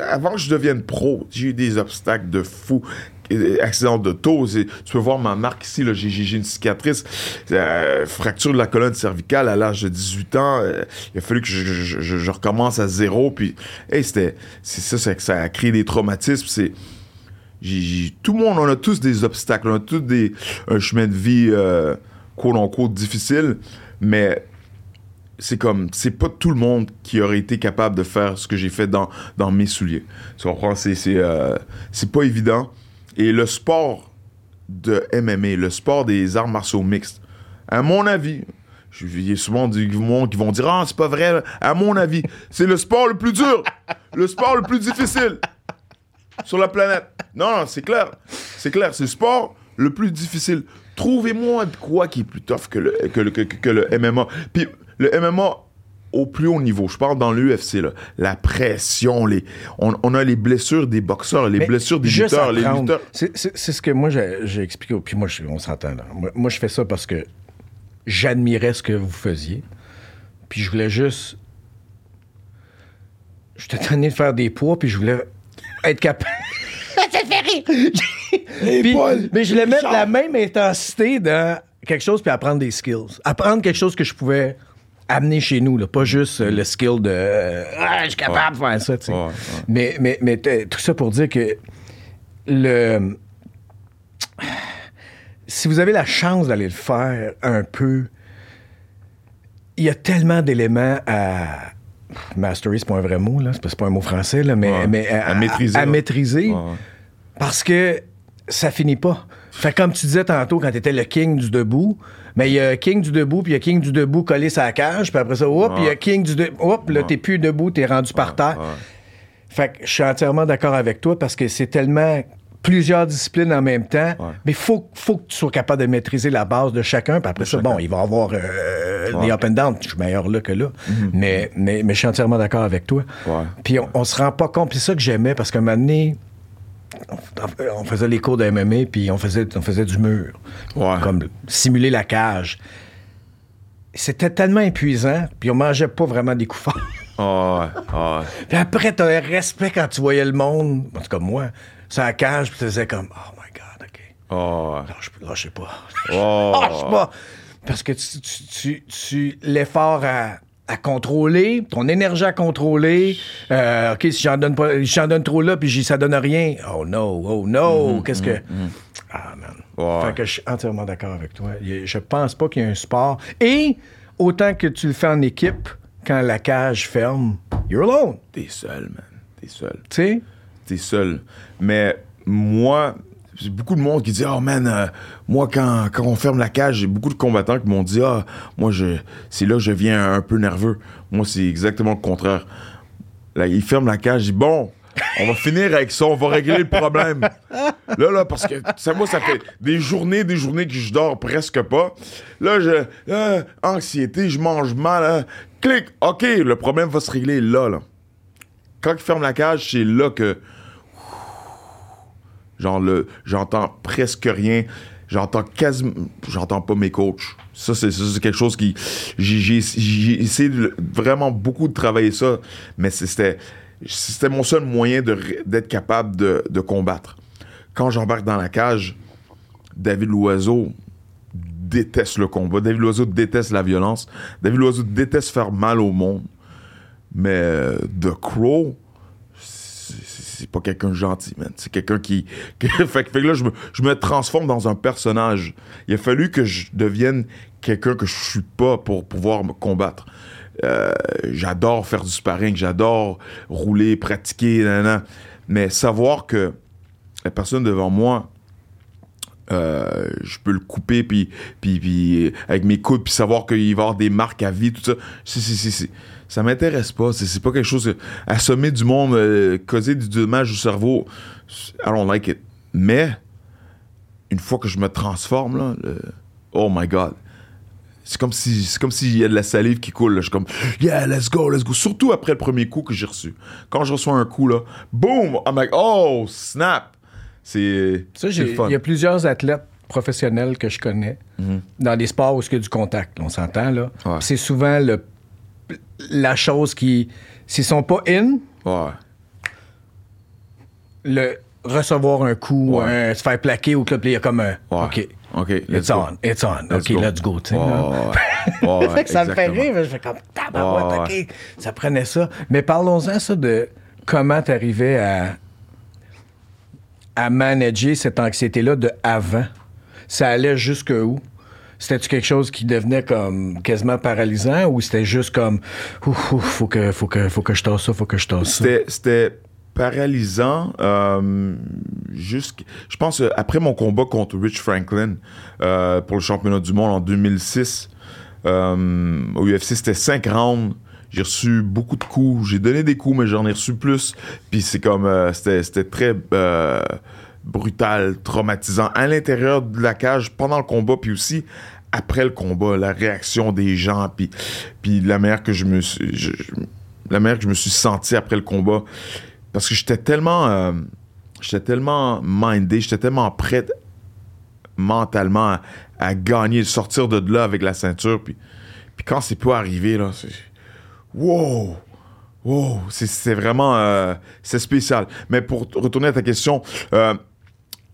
[SPEAKER 2] Avant que je devienne pro, j'ai eu des obstacles de fou. Euh, Accident d'auto, c'est- tu peux voir ma marque ici, j'ai une cicatrice, euh, fracture de la colonne cervicale à l'âge de 18 ans. euh, il a fallu que je, recommence à zéro. Puis, hey, c'était, c'est ça, c'est que ça a créé des traumatismes. C'est, tout le monde, on a tous des obstacles, on a tous des, un chemin de vie, euh, quote-unquote, difficile, mais c'est comme, c'est pas tout le monde qui aurait été capable de faire ce que j'ai fait dans, dans mes souliers. Tu comprends? C'est, c'est, euh, c'est pas évident. Et le sport de MMA, le sport des arts martiaux mixtes, à mon avis, il y a souvent du monde qui vont dire Ah, c'est pas vrai. À mon avis, c'est le sport le plus dur, le sport le plus difficile sur la planète. Non, non, c'est clair. C'est clair. C'est le sport le plus difficile. Trouvez-moi de quoi qui est plus tough que le, que le, que, que le MMA. Puis le MMA au plus haut niveau, je parle dans l'UFC, là, la pression, les, on, on a les blessures des boxeurs, les
[SPEAKER 1] Mais
[SPEAKER 2] blessures des lutteurs, les lutteurs.
[SPEAKER 1] C'est c'est- c'est ce que moi, j'ai j'ai expliqué. Puis moi, je- on s'entend là. Moi, moi, je fais ça parce que j'admirais ce que vous faisiez. Puis je voulais juste. J'étais tanné de faire des poids, puis je voulais être capable. ça te fait rire! Puis-
[SPEAKER 2] Paul,
[SPEAKER 1] mais je voulais mettre la même intensité dans quelque chose, puis apprendre des skills. Apprendre quelque chose que je pouvais amener chez nous, là. pas juste euh, le skill de euh, Ah, je suis capable de faire ça. tu sais.
[SPEAKER 2] Ouais, ouais.
[SPEAKER 1] Mais, mais, mais tout ça pour dire que le. Si vous avez la chance d'aller le faire un peu, il y a tellement d'éléments à. Mastery, c'est pas un vrai mot, là. C'est pas- un mot français, là, mais, mais
[SPEAKER 2] À maîtriser,
[SPEAKER 1] À, maîtriser. Parce que ça finit pas. Fait comme tu disais tantôt quand t'étais le king du debout, mais il y a king du debout, puis il y a king du debout collé la cage, puis après ça, hop, il y a king du debout, hop, là, t'es plus debout, t'es rendu par terre. Fait que je suis entièrement d'accord avec toi parce que c'est tellement plusieurs disciplines en même temps, mais faut, faut que tu sois capable de maîtriser la base de chacun, puis après ça, bon, il va y avoir euh, des up and down, je suis meilleur là que là, mais, mais, mais je suis entièrement d'accord avec toi.
[SPEAKER 2] Mhm.
[SPEAKER 1] Puis on, on se rend pas compte, puis c'est ça que j'aimais, parce qu'à un moment donné, on- faisait les cours de MMA, puis on faisait, on faisait du mur,
[SPEAKER 2] Ouais.
[SPEAKER 1] comme simuler la cage. C'était tellement épuisant, puis on mangeait pas vraiment des coups forts.
[SPEAKER 2] Ah ouais.
[SPEAKER 1] Puis après, t'as un respect quand tu voyais le monde, en tout cas moi, sur la cage, puis tu faisais comme, oh my God, OK.
[SPEAKER 2] Ouais.
[SPEAKER 1] Lâche, lâchez pas.
[SPEAKER 2] Oh.
[SPEAKER 1] Lâche pas. Parce que tu, tu, tu, tu- l'effort à, à contrôler, ton énergie à contrôler, euh, OK, si j'en donne pas, si j'en donne trop là, puis ça donne rien. Oh no, oh no, qu'est-ce que... Ah, man. Fait que je suis entièrement d'accord avec toi. Je pense pas qu'il y ait un sport. Et autant que tu le fais en équipe, quand la cage ferme, you're alone.
[SPEAKER 2] T'es seul, man. T'es seul.
[SPEAKER 1] Tu sais?
[SPEAKER 2] T'es seul. Mais moi, beaucoup de monde qui dit Oh man, euh, moi, quand, quand on ferme la cage, j'ai beaucoup de combattants qui m'ont dit Ah, moi, je, c'est là que je viens un peu nerveux. Moi, c'est exactement le contraire. Là, ils ferment la cage, je dis Bon, on va finir avec ça, on va régler le problème. Là, là, parce que ça, moi, ça fait des journées, des journées que je dors presque pas. Là, je. euh, anxiété, je mange mal. hein. Clic, OK, le problème va se régler là, là. Quand ils ferment la cage, c'est là que. Genre, j'entends presque rien. J'entends quasiment. J'entends pas mes coachs. Ça, c'est, quelque chose qui. J'ai, essayé vraiment beaucoup de travailler ça, mais c'était. Mon seul moyen d'être capable de, de combattre. Quand j'embarque dans la cage, David Loiseau, déteste le combat. David Loiseau déteste la violence. David Loiseau déteste faire mal au monde. Mais euh, The Crow, c'est pas quelqu'un gentil, man. C'est quelqu'un qui. fait, que- là, je me, je me transforme dans un personnage. Il a fallu que je devienne quelqu'un que je suis pas pour pouvoir me combattre. Euh, j'adore faire du sparring, j'adore rouler, pratiquer, nanana. mais savoir que la personne devant moi, euh, je peux le couper puis, puis, puis avec mes coudes puis savoir qu'il va y avoir des marques à vie tout ça c'est, c'est, c'est, c'est- ça m'intéresse pas c'est, pas quelque chose assommer du monde euh, causer du dommage au cerveau I don't like it. Mais une fois que je me transforme là le- oh my god. C'est comme si c'est comme s'il y a de la salive qui coule là. je suis comme yeah let's go let's go. Surtout après le premier coup que j'ai reçu. Quand je reçois un coup là boom I'm like oh snap. C'est
[SPEAKER 1] il y a plusieurs athlètes professionnels que je connais dans des sports où il y a du contact, on s'entend, là.
[SPEAKER 2] Ouais.
[SPEAKER 1] C'est souvent le, la chose qui... S'ils sont pas in,
[SPEAKER 2] ouais
[SPEAKER 1] le recevoir un coup,
[SPEAKER 2] Ouais.
[SPEAKER 1] un- se faire plaquer au club, il y a comme un...
[SPEAKER 2] Ouais.
[SPEAKER 1] OK,
[SPEAKER 2] OK,
[SPEAKER 1] it's
[SPEAKER 2] go.
[SPEAKER 1] on, it's on.
[SPEAKER 2] Let's
[SPEAKER 1] OK,
[SPEAKER 2] go.
[SPEAKER 1] let's go, sais.
[SPEAKER 2] Ouais,
[SPEAKER 1] fait que ça me fait rire, je fais comme tabarouette, OK, ça prenait ça. Mais parlons-en, ça, de comment t'arrivais à, à manager cette anxiété-là de avant. Ça allait jusque où? C'était-tu quelque chose qui devenait comme quasiment paralysant ou c'était juste comme ouf, ouf, faut que, faut que, faut que je tasse ça, faut que je tasse ça?
[SPEAKER 2] C'était, paralysant. euh, je pense après mon combat contre Rich Franklin euh, pour le championnat du monde en 2006 euh, au UFC, c'était 5 rounds. J'ai reçu beaucoup de coups. J'ai donné des coups, mais j'en ai reçu plus. Puis c'est comme c'était, très brutal, traumatisant à l'intérieur de la cage pendant le combat, puis aussi après le combat, la réaction des gens, puis puis la manière que je me suis, la manière que je me suis senti après le combat, parce que j'étais tellement, euh, j'étais tellement mindé, j'étais tellement prêt mentalement à, à gagner, sortir de là avec la ceinture, puis puis quand c'est pas arrivé là, c'est wow. Wow, c'est- vraiment euh, c'est spécial. Mais pour retourner à ta question, euh,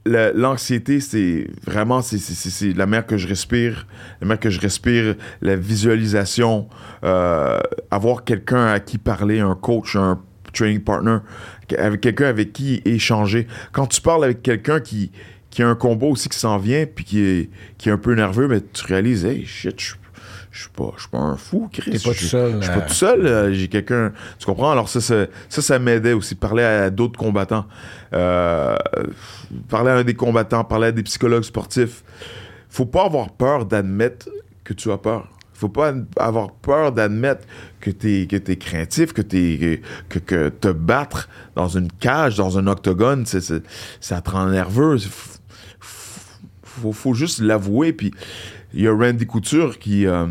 [SPEAKER 2] l'anxiété, c'est vraiment c'est, la mer que je respire, la mer que je respire, la visualisation, euh, avoir quelqu'un à qui parler, un coach, un training partner, avec quelqu'un avec qui échanger. Quand tu parles avec quelqu'un qui, qui a un combat aussi qui s'en vient, puis qui est, qui est un peu nerveux, mais tu réalises, hey shit, je je suis pas, je suis pas un fou, Chris.
[SPEAKER 1] T'es pas
[SPEAKER 2] Je-
[SPEAKER 1] tout seul,
[SPEAKER 2] Je suis pas
[SPEAKER 1] euh.
[SPEAKER 2] tout seul. euh, J'ai quelqu'un. Tu comprends? Alors, ça, ça, ça, ça m'aidait aussi. Parler à d'autres combattants. Euh, parler à un des combattants, parler à des psychologues sportifs. Faut pas avoir peur d'admettre que tu as peur. Faut pas avoir peur d'admettre que t'es que t'es craintif, que t'es que, que te battre dans une cage, dans un octogone, c'est, c'est- ça te rend nerveux. Faut, faut juste l'avouer. Puis il y a Randy Couture qui, euh,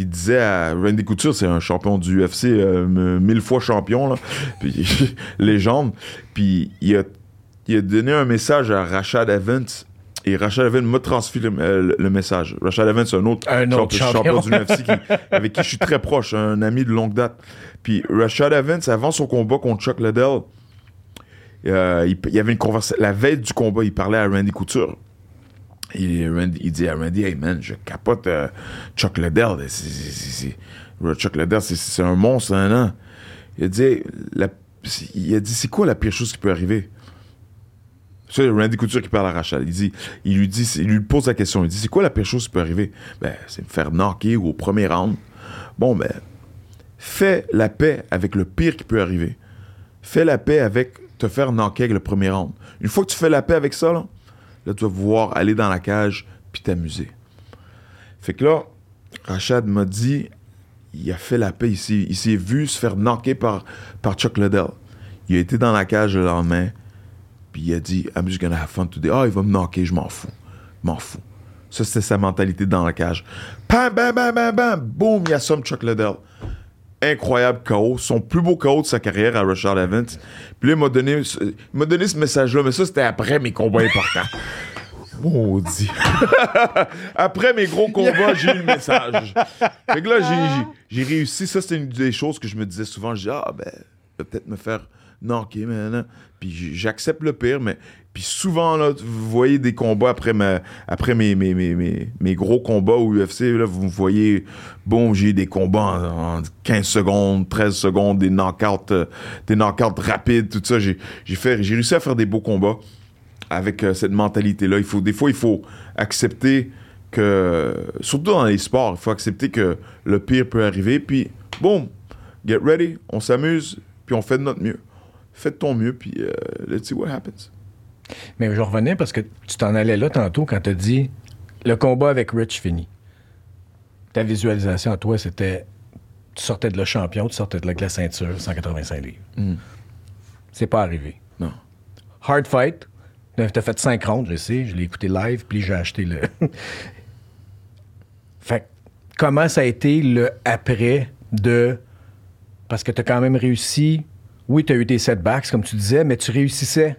[SPEAKER 2] qui disait à Randy Couture, c'est un champion du UFC, euh, mille fois champion, là, puis légende. Puis il a, il a donné un message à Rashad Evans. Et Rashad Evans m'a le, euh, le- le message. Rashad Evans, c'est un autre,
[SPEAKER 1] Un autre champion.
[SPEAKER 2] du UFC qui- avec qui je suis très proche, un ami de longue date. Puis Rashad Evans, avant son combat contre Chuck Liddell, euh, il, il y avait une conversation. La veille du combat, il parlait à Randy Couture. Il dit à Randy, hey man, je capote euh, Chuck Liddell. Chuck Liddell, c'est- un monstre, hein, hein. Il a dit, il a dit, c'est quoi la pire chose qui peut arriver? C'est Randy Couture qui parle à Rachel. Il dit, il lui dit, il lui pose la question. Il dit, c'est quoi la pire chose qui peut arriver? Ben, c'est me faire knocker au premier round. Bon, ben, fais la paix avec le pire qui peut arriver. Fais la paix avec te faire knocker avec le premier round. Une fois que tu fais la paix avec ça, là, là tu vas pouvoir aller dans la cage puis t'amuser. Fait que là, Rachad m'a dit, il a fait la paix ici. Il s'est vu se faire knocker par, par Chuck Liddell. Il a été dans la cage le lendemain, puis il a dit, I'm just gonna have fun today. Ah, il va me knocker, je m'en fous. Je m'en fous. Ça, c'était sa mentalité dans la cage. Bam, bam, bam, bam, bam. Boum, il assomme Chuck Liddell. Incroyable KO. Son plus beau KO de sa carrière à Rashad Evans. Puis là, il m'a donné, il donné ce message-là, mais ça, c'était après mes combats importants. Maudit. Après mes gros combats, j'ai eu le message. Fait que là, j'ai- réussi. Ça, c'était une des choses que je me disais souvent. Je dis, ah, ben, je vais peut-être me faire knocké, man. Puis j'accepte le pire, mais puis souvent, là, vous voyez des combats après, ma, après mes, mes, mes, mes, mes gros combats au UFC, là, vous me voyez, bon, j'ai des combats en, en 15 secondes, 13 secondes, des knockouts, euh, des knockouts rapides, tout ça. J'ai j'ai réussi à faire des beaux combats avec euh, cette mentalité-là. Il faut, des fois, il faut accepter que, surtout dans les sports, il faut accepter que le pire peut arriver, puis boum, get ready, on s'amuse, puis on fait de notre mieux. Fais de ton mieux, puis euh, let's see what happens.
[SPEAKER 1] Mais je revenais parce que tu t'en allais là tantôt quand tu as dit le combat avec Rich fini. Ta visualisation à toi, c'était tu sortais de la champion, tu sortais de la, la ceinture, 185 livres.
[SPEAKER 2] Mm.
[SPEAKER 1] C'est pas arrivé.
[SPEAKER 2] Non.
[SPEAKER 1] Hard fight. T'as fait 5 rounds, je sais, je l'ai écouté live, puis j'ai acheté le. fait comment ça a été le après de. Parce que t'as quand même réussi. Oui, t'as eu des setbacks, comme tu disais, mais tu réussissais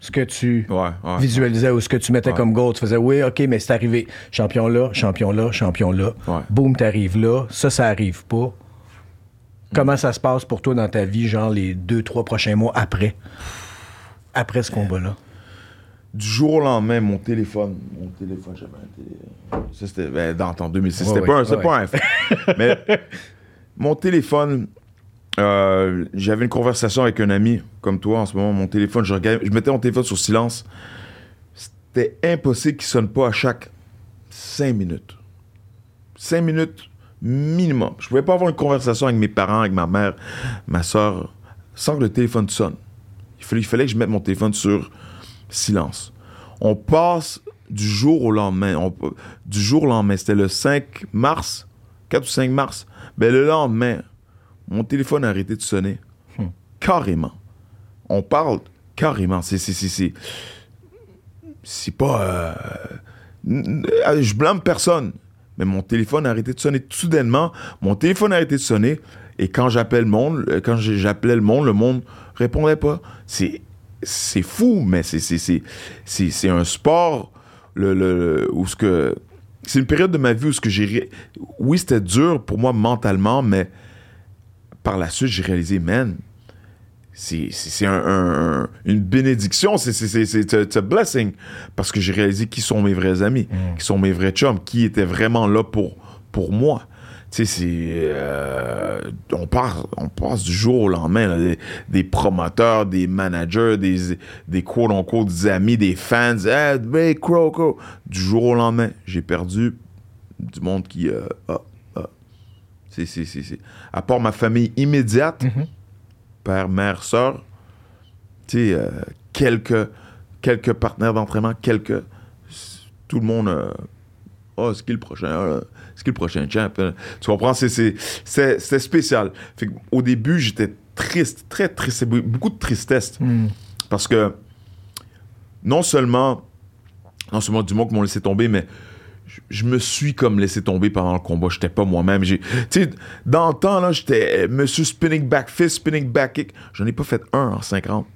[SPEAKER 1] ce que tu
[SPEAKER 2] Ouais, ouais.
[SPEAKER 1] visualisais ou ce que tu mettais comme goal. Tu faisais, oui, OK, mais c'est arrivé. Champion là, champion là, champion là. Boum, t'arrives là. Ça, ça arrive pas. Comment ça se passe pour toi dans ta vie, genre les deux, trois prochains mois après? Après ce combat-là?
[SPEAKER 2] Du jour au lendemain, mon téléphone, mon téléphone, j'avais un téléphone. Ça, c'était ben, dans, en 2006.
[SPEAKER 1] Ouais,
[SPEAKER 2] c'était pas un, pas un. Mais mon téléphone, euh, j'avais une conversation avec un ami comme toi en ce moment. Mon téléphone, je, regardais- je mettais mon téléphone sur silence. C'était impossible qu'il sonne pas à chaque 5 minutes. 5 minutes minimum. Je pouvais pas avoir une conversation avec mes parents, avec ma mère, ma soeur, sans que le téléphone sonne. Il fallait, que je mette mon téléphone sur silence. On passe du jour au lendemain. Du jour au lendemain, c'était le 5 mars, 4 ou 5 mars. Ben, le lendemain, mon téléphone a arrêté de sonner. Carrément. On parle carrément. C'est, c'est, c'est, c'est, pas. euh, n- je blâme personne. Mais mon téléphone a arrêté de sonner soudainement. Mon téléphone a arrêté de sonner. Et quand j'appelle le monde, euh, j'appelais le monde, le monde répondait pas. C'est, fou, mais c'est, c'est, c'est, un sport où ce que. C'est une période de ma vie où ce que j'ai. Oui, c'était dur pour moi mentalement, mais par la suite, j'ai réalisé, man, c'est un- un- un- une bénédiction, c'est a blessing. Parce que j'ai réalisé qui sont mes vrais amis, qui sont mes vrais chums, qui étaient vraiment là pour, pour moi. Tu sais, c'est. euh, on, part, on passe du jour au lendemain, là, des, des promoteurs, des managers, des, des quote-unquote des amis, des fans. Hey, Big Crow, Crow. Du jour au lendemain, j'ai perdu du monde qui. euh, ah. C'est, c'est, c'est, À part ma famille immédiate, père, mère, sœur, tu sais, euh, quelques, quelques partenaires d'entraînement, quelques. Tout le monde. euh, oh, c'est qui le prochain? Ah, c'est qui le prochain champ? Euh, Tu comprends? C'est, c'est, c'est- c'était spécial. Fait au début, j'étais triste, très triste. Beaucoup de tristesse. Parce que non seulement, non seulement du monde qui m'ont laissé tomber, mais je, me suis comme laissé tomber pendant le combat. J'étais pas moi-même. J'ai, dans le temps, là, j'étais euh, monsieur spinning back fist, spinning back kick. J'en ai pas fait un en 50.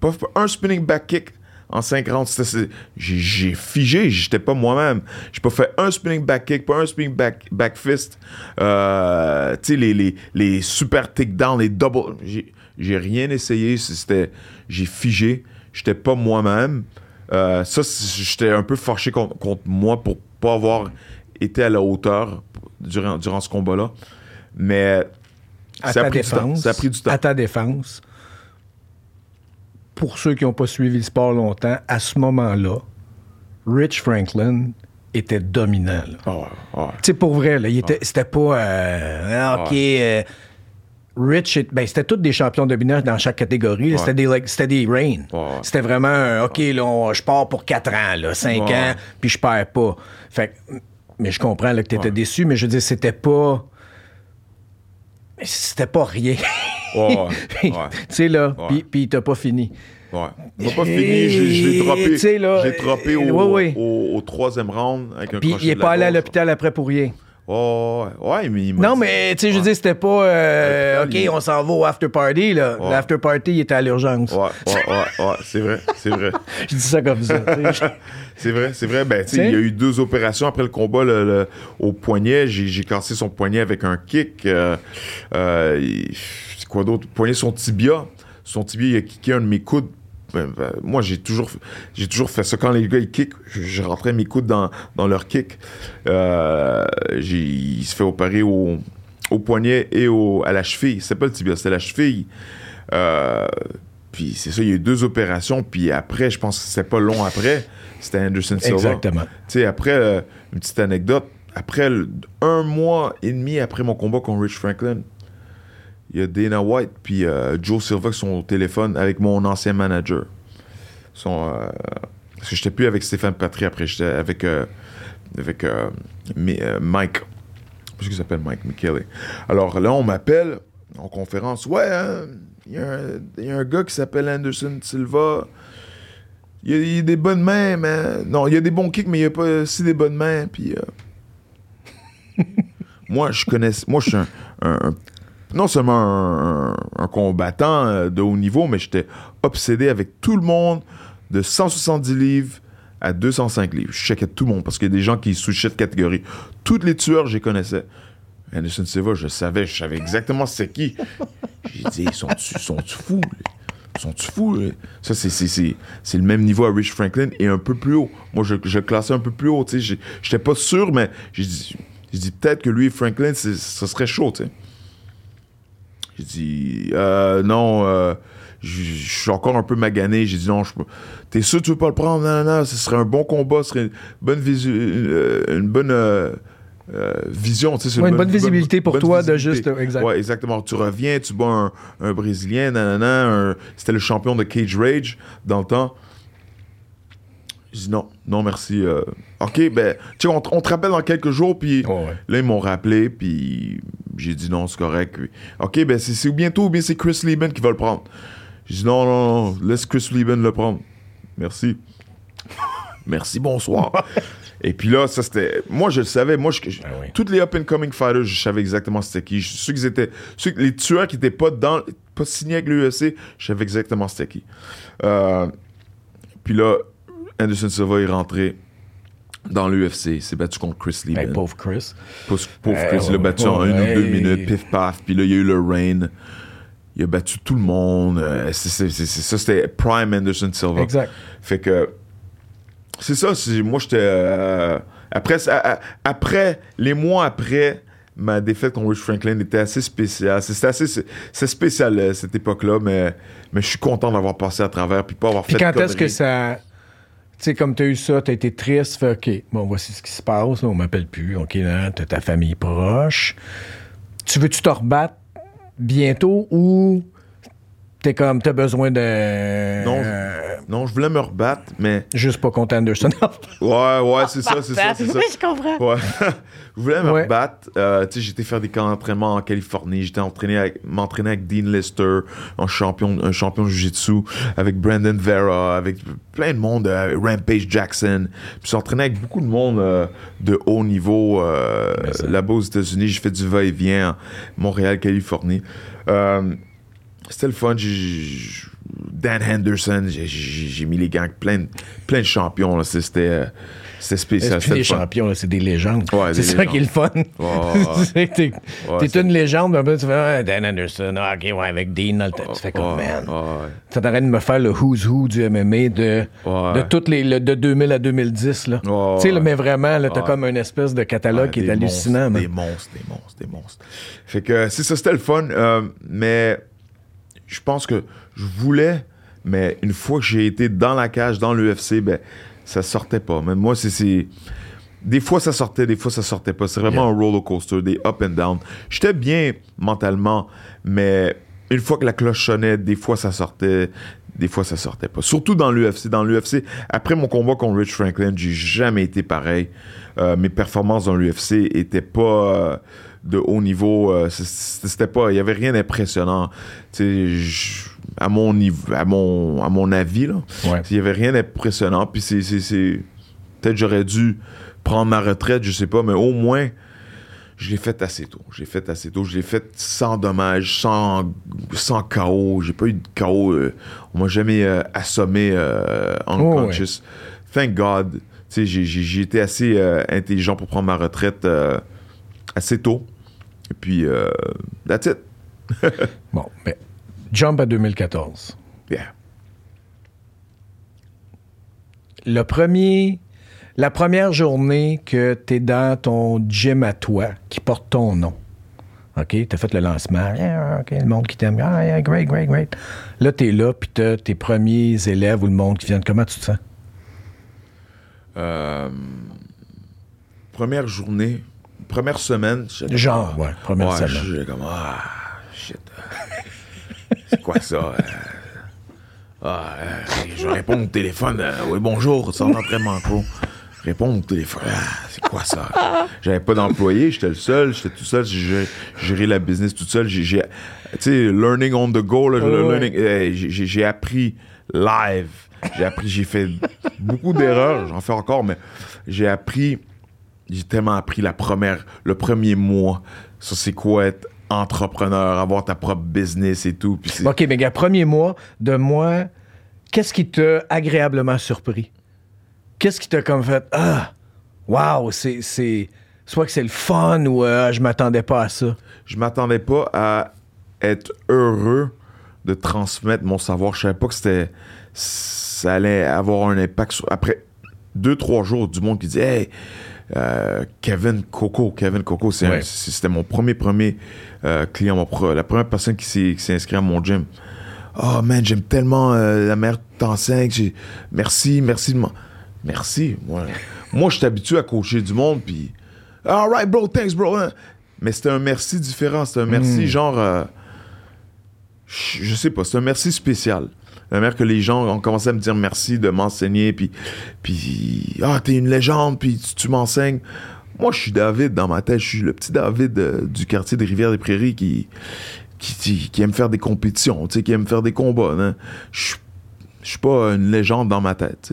[SPEAKER 2] Pas un spinning back kick en 50. C'était- c'est- J'ai, figé, j'étais pas moi-même. J'ai pas fait un spinning back kick, pas un spinning back, fist. Euh, tu sais, les, les, les super takedowns, les double. J'ai, rien essayé. C'était, j'ai figé. J'étais pas moi-même. Euh, ça, j'étais un peu contre, contre moi pour pas avoir été à la hauteur durant, durant ce combat-là. Mais
[SPEAKER 1] À
[SPEAKER 2] ça a,
[SPEAKER 1] ta
[SPEAKER 2] pris du temps.
[SPEAKER 1] défense,
[SPEAKER 2] ça a pris du temps.
[SPEAKER 1] À ta défense, pour ceux qui n'ont pas suivi le sport longtemps, à ce moment-là, Rich Franklin était dominant.
[SPEAKER 2] Ah ah.
[SPEAKER 1] Tu sais, pour vrai, là, il était, c'était pas. euh, ah, OK. euh, Rich, ben, c'était tous des champions dominants dans chaque catégorie.
[SPEAKER 2] Ouais.
[SPEAKER 1] C'était des, like, c'était des reigns.
[SPEAKER 2] Ouais.
[SPEAKER 1] C'était vraiment, un, OK, là, on- je pars pour 4 ans, là, 5
[SPEAKER 2] Ouais.
[SPEAKER 1] ans, puis je perds pas. Fait que- mais je comprends là, que tu étais déçu, mais je veux dire, c'était pas. C'était pas rien. Tu sais, là, puis- puis il t'a pas fini.
[SPEAKER 2] Ouais. N'a pas fini, je, l'ai droppé. L'ai droppé au. Au, au troisième round avec un
[SPEAKER 1] Puis il est
[SPEAKER 2] de
[SPEAKER 1] pas allé à l'hôpital après pour rien.
[SPEAKER 2] Ouais, ouais, mais il
[SPEAKER 1] Non, mais tu sais, je dire, c'était pas. euh, OK, on s'en va au after party, là.
[SPEAKER 2] Ouais.
[SPEAKER 1] L'after party, il était à l'urgence.
[SPEAKER 2] Ouais, ouais, ouais, ouais, c'est vrai, c'est vrai.
[SPEAKER 1] Je dis ça comme ça.
[SPEAKER 2] C'est vrai, c'est vrai. Ben, tu sais, il y a eu deux opérations après le combat le- le- au poignet. J'ai j'ai cassé son poignet avec un kick. Euh, euh, quoi d'autre? Poignet son tibia. son tibia, il a kické un de mes coudes. Ben, ben, moi, j'ai toujours, j'ai toujours fait ça. Quand les gars, ils kick, je, je rentrais mes coudes dans, dans leur kick. Euh, j'ai- il se fait opérer au, au poignet et au, à la cheville. C'est pas le tibia, c'est la cheville. Euh, puis c'est ça, il y a eu deux opérations. Puis après, je pense que c'était pas long après, c'était Anderson Silva.
[SPEAKER 1] Exactement.
[SPEAKER 2] Tu sais, après, euh, une petite anecdote, après le- un mois et demi après mon combat contre Rich Franklin, il y a Dana White puis euh, Joe Silva qui sont au téléphone avec mon ancien manager. Ils euh, parce que j'étais plus avec Stéphane Patry après, j'étais avec, euh, avec euh, Mi- Mike. Qu'il s'appelle Mike McKelly. Alors là, on m'appelle en conférence. Ouais, hein, il y, a un- gars qui s'appelle Anderson Silva. Il y, a, des bonnes mains, mais. Non, il y a des bons kicks, mais il y a pas aussi des bonnes mains. Puis. moi, je connais. Moi, je suis un- un- non seulement un, combattant euh, de haut niveau, mais j'étais obsédé avec tout le monde de 170 livres à 205 livres. Je checkais tout le monde parce qu'il y a des gens qui sous cette catégorie. Toutes les tueurs, je les connaissais. Anderson Silva, je savais, je savais exactement c'est qui. J'ai dit, ils sont-tu sont fous? sont-tu fous? Ça, c'est- le même niveau à Rich Franklin et un peu plus haut. Moi, je, je classais un peu plus haut. J'ai- J'étais pas sûr, mais j'ai dit, peut-être que lui et Franklin, ça serait chaud. tu sais. J'ai dit, euh, non, euh, je suis encore un peu magané. J'ai dit, non, t'es sûr que tu veux pas le prendre? Non, non, non, ce serait un bon combat, ce serait une bonne, visu- euh, une bonne euh, euh, vision. tu sais, c'est
[SPEAKER 1] Ouais, une bonne visibilité pour toi de
[SPEAKER 2] visibilité.
[SPEAKER 1] juste- exact.
[SPEAKER 2] Ouais, exactement. Tu reviens, tu bats un, un Brésilien, nanana, un- c'était le champion de Cage Rage dans le temps. J'ai dit non, non merci. euh, ok, ben, tu sais, on, te- on te rappelle dans quelques jours, puis
[SPEAKER 1] ouais.
[SPEAKER 2] là, ils m'ont rappelé, puis j'ai dit non, c'est correct. Puis, ok, ben, c'est bientôt ou bien c'est Chris Lieben qui va le prendre. J'ai dit non, non, non, laisse Chris Lieben le prendre. Merci. Merci, bonsoir. Et puis là, ça c'était. Moi, je le savais. Moi, je, je-
[SPEAKER 1] Ah oui.
[SPEAKER 2] toutes les up-and-coming fighters, je savais exactement c'était qui. Je- Ceux qui étaient. Ceux, les tueurs qui étaient pas dans. pas signés avec l'UFC, je savais exactement c'était qui. Euh, puis là, Anderson Silva est rentré dans l'UFC. Il s'est battu contre Chris Lieben.
[SPEAKER 1] Ben, pauvre Chris.
[SPEAKER 2] Pauvre, pauvre
[SPEAKER 1] Euh,
[SPEAKER 2] Chris, il l'a battu en une ou deux minutes, pif paf. Puis là, il y a eu le rain. Il a battu tout le monde. Euh, c'est- ça, c'était Prime Anderson Silva.
[SPEAKER 1] Exact.
[SPEAKER 2] Fait que. C'est ça. Moi, j'étais. euh, après, après, les mois après, ma défaite contre Rich Franklin était assez spéciale. C'était assez. C'est spécial, cette époque-là, mais, mais je suis content d'avoir passé à travers puis pas avoir
[SPEAKER 1] Puis
[SPEAKER 2] fait de
[SPEAKER 1] quand est-ce que ça. Tu sais, comme tu as eu ça, tu as été triste, fait OK, bon, voici ce qui se passe, on m'appelle plus, OK, là, tu ta famille proche. Tu veux-tu te rebattre bientôt ou t'es comme, t'as besoin de.
[SPEAKER 2] Non,
[SPEAKER 1] euh,
[SPEAKER 2] Non, je voulais me rebattre, mais.
[SPEAKER 1] juste pas contre Anderson.
[SPEAKER 2] Ouais, ouais, c'est ça, c'est ça, c'est ça.
[SPEAKER 3] Oui, je comprends.
[SPEAKER 2] Ouais. je voulais me
[SPEAKER 1] Ouais.
[SPEAKER 2] rebattre. Euh, tu sais, j'étais faire des camps d'entraînement en Californie. J'étais entraîné avec, m'entraîner avec Dean Lister, un champion, un champion de Jiu-Jitsu, avec Brandon Vera, avec plein de monde, euh, Rampage Jackson. Puis j'entraînais avec beaucoup de monde euh, de haut niveau euh, là-bas aux États-Unis. J'ai fait du va-et-vient, à Montréal, Californie. Euh, c'était le fun. J'ai- j'ai- Dan Henderson, j'ai- mis les gants avec plein, de- plein de champions. C'était euh, c'était spécial.
[SPEAKER 1] C'est des champions, c'est des légendes.
[SPEAKER 2] Ouais,
[SPEAKER 1] c'est ça
[SPEAKER 2] légendes.
[SPEAKER 1] qui est le fun. Que t'es
[SPEAKER 2] Ouais,
[SPEAKER 1] une légende, mais après, tu fais ah, Dan Anderson, ah, ok, ouais, avec Dean, dans le temps. tu fais comme,
[SPEAKER 2] Ouais,
[SPEAKER 1] man. Ça t'arrête de me faire le who's who du MMA de, de toutes les le- de 2000 à 2010 là. Tu sais mais vraiment t'as comme une espèce de catalogue qui est hallucinant.
[SPEAKER 2] monstres. Des monstres, des monstres, des monstres. Fait que c'est ça, c'était le fun. euh, mais je pense que je voulais, mais une fois que j'ai été dans la cage, dans l'UFC, ben, ça sortait pas. Mais moi, c'est-. Des fois, ça sortait, des fois, ça sortait pas. C'est vraiment un roller coaster, des up and down. J'étais bien mentalement, mais une fois que la cloche sonnait, des fois, ça sortait, des fois, ça sortait pas. Surtout dans l'UFC. Dans l'UFC, après mon combat contre Rich Franklin, j'ai jamais été pareil. Euh, mes performances dans l'UFC étaient pas euh, de haut niveau. euh, C'était pas, il y avait rien d'impressionnant. À mon niveau, à mon, à mon avis là,
[SPEAKER 1] Ouais.
[SPEAKER 2] il y avait rien d'impressionnant. Puis c'est, c'est, c'est- peut-être j'aurais dû prendre ma retraite, je sais pas, mais au moins je l'ai fait assez tôt. Je l'ai fait assez tôt. Je l'ai fait sans dommage, sans, sans chaos. J'ai pas eu de chaos. euh, on m'a jamais euh, assommé euh, unconscious. Thank God. Tu sais, j'ai, j'ai, j'ai été assez intelligent pour prendre ma retraite assez tôt. Et puis, euh, that's it.
[SPEAKER 1] Bon, ben, Jump à 2014.
[SPEAKER 2] Yeah.
[SPEAKER 1] Le premier, la première journée que tu es dans ton gym à toi, qui porte ton nom. OK? Tu as fait le lancement. Yeah, OK, le monde qui t'aime. Ah, yeah, great, great, great. Là, tu es là, puis tu as tes premiers élèves ou le monde qui viennent. Comment tu te sens?
[SPEAKER 2] Euh, première journée, première semaine.
[SPEAKER 1] Genre, ouais, première
[SPEAKER 2] ouais,
[SPEAKER 1] semaine.
[SPEAKER 2] j'étais comme, ah, shit. C'est quoi ça? euh? Ah, euh, je réponds au téléphone. euh, oui, bonjour, c'est l'entraînement pro. Réponds au téléphone. Ah, c'est quoi ça? J'avais pas d'employé, j'étais le seul, j'étais tout seul, j'ai géré- la business tout seul. J'ai, j'ai- tu sais, learning on the go, là,
[SPEAKER 1] Ouais.
[SPEAKER 2] j'ai, j'ai- j'ai appris live. J'ai appris, j'ai fait beaucoup d'erreurs, j'en fais encore, mais j'ai appris, j'ai tellement appris la première, le premier mois. Ça, c'est quoi être entrepreneur, avoir ta propre business et tout. Puis
[SPEAKER 1] OK, mais gars, premier mois de moi, qu'est-ce qui t'a agréablement surpris? Qu'est-ce qui t'a comme fait Ah, wow, c'est. c'est- Soit que c'est le fun ou euh, je m'attendais pas à ça?
[SPEAKER 2] je m'attendais pas à être heureux de transmettre mon savoir. Je savais pas que c'était ça allait avoir un impact sur après deux trois jours du monde qui dit hey euh, Kevin Coco Kevin Coco
[SPEAKER 1] Ouais.
[SPEAKER 2] c'était mon premier premier euh, client mon la première personne qui s'est inscrite à mon gym oh man j'aime tellement euh, la mère t'enseigne j'ai merci merci de m'en- merci moi moi je suis habitué à coacher du monde puis all right bro thanks bro hein. mais c'était un merci différent c'était un merci genre euh, je je sais pas, c'est un merci spécial. La mère que les gens ont commencé à me dire merci de m'enseigner, puis, puis ah, t'es une légende, puis tu, m'enseignes. Moi, je suis David dans ma tête, je suis le petit David euh, du quartier de Rivière-des-Prairies qui, qui, qui, qui aime faire des compétitions, qui aime faire des combats. hein. Je suis- je suis pas une légende dans ma tête.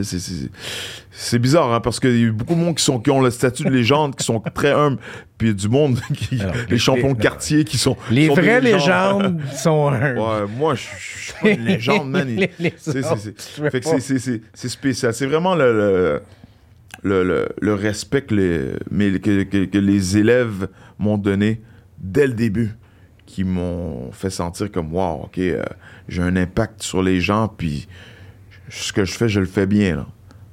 [SPEAKER 2] C'est, bizarre, hein, parce qu'il y a beaucoup de monde qui, sont, qui ont le statut de légende, qui sont très humbles, puis il y a du monde, qui,
[SPEAKER 1] Alors,
[SPEAKER 2] les champions de quartier, qui sont.
[SPEAKER 1] Les
[SPEAKER 2] sont
[SPEAKER 1] vraies
[SPEAKER 2] des
[SPEAKER 1] légendes sont un.
[SPEAKER 2] Ouais, moi, je suis pas une légende, man. C'est- spécial. C'est vraiment le, le, le, le- le respect que les, mais que, que- que les élèves m'ont donné dès le début, qui m'ont fait sentir comme, wow, OK, euh, j'ai un impact sur les gens, puis ce que je fais, je le fais bien, là.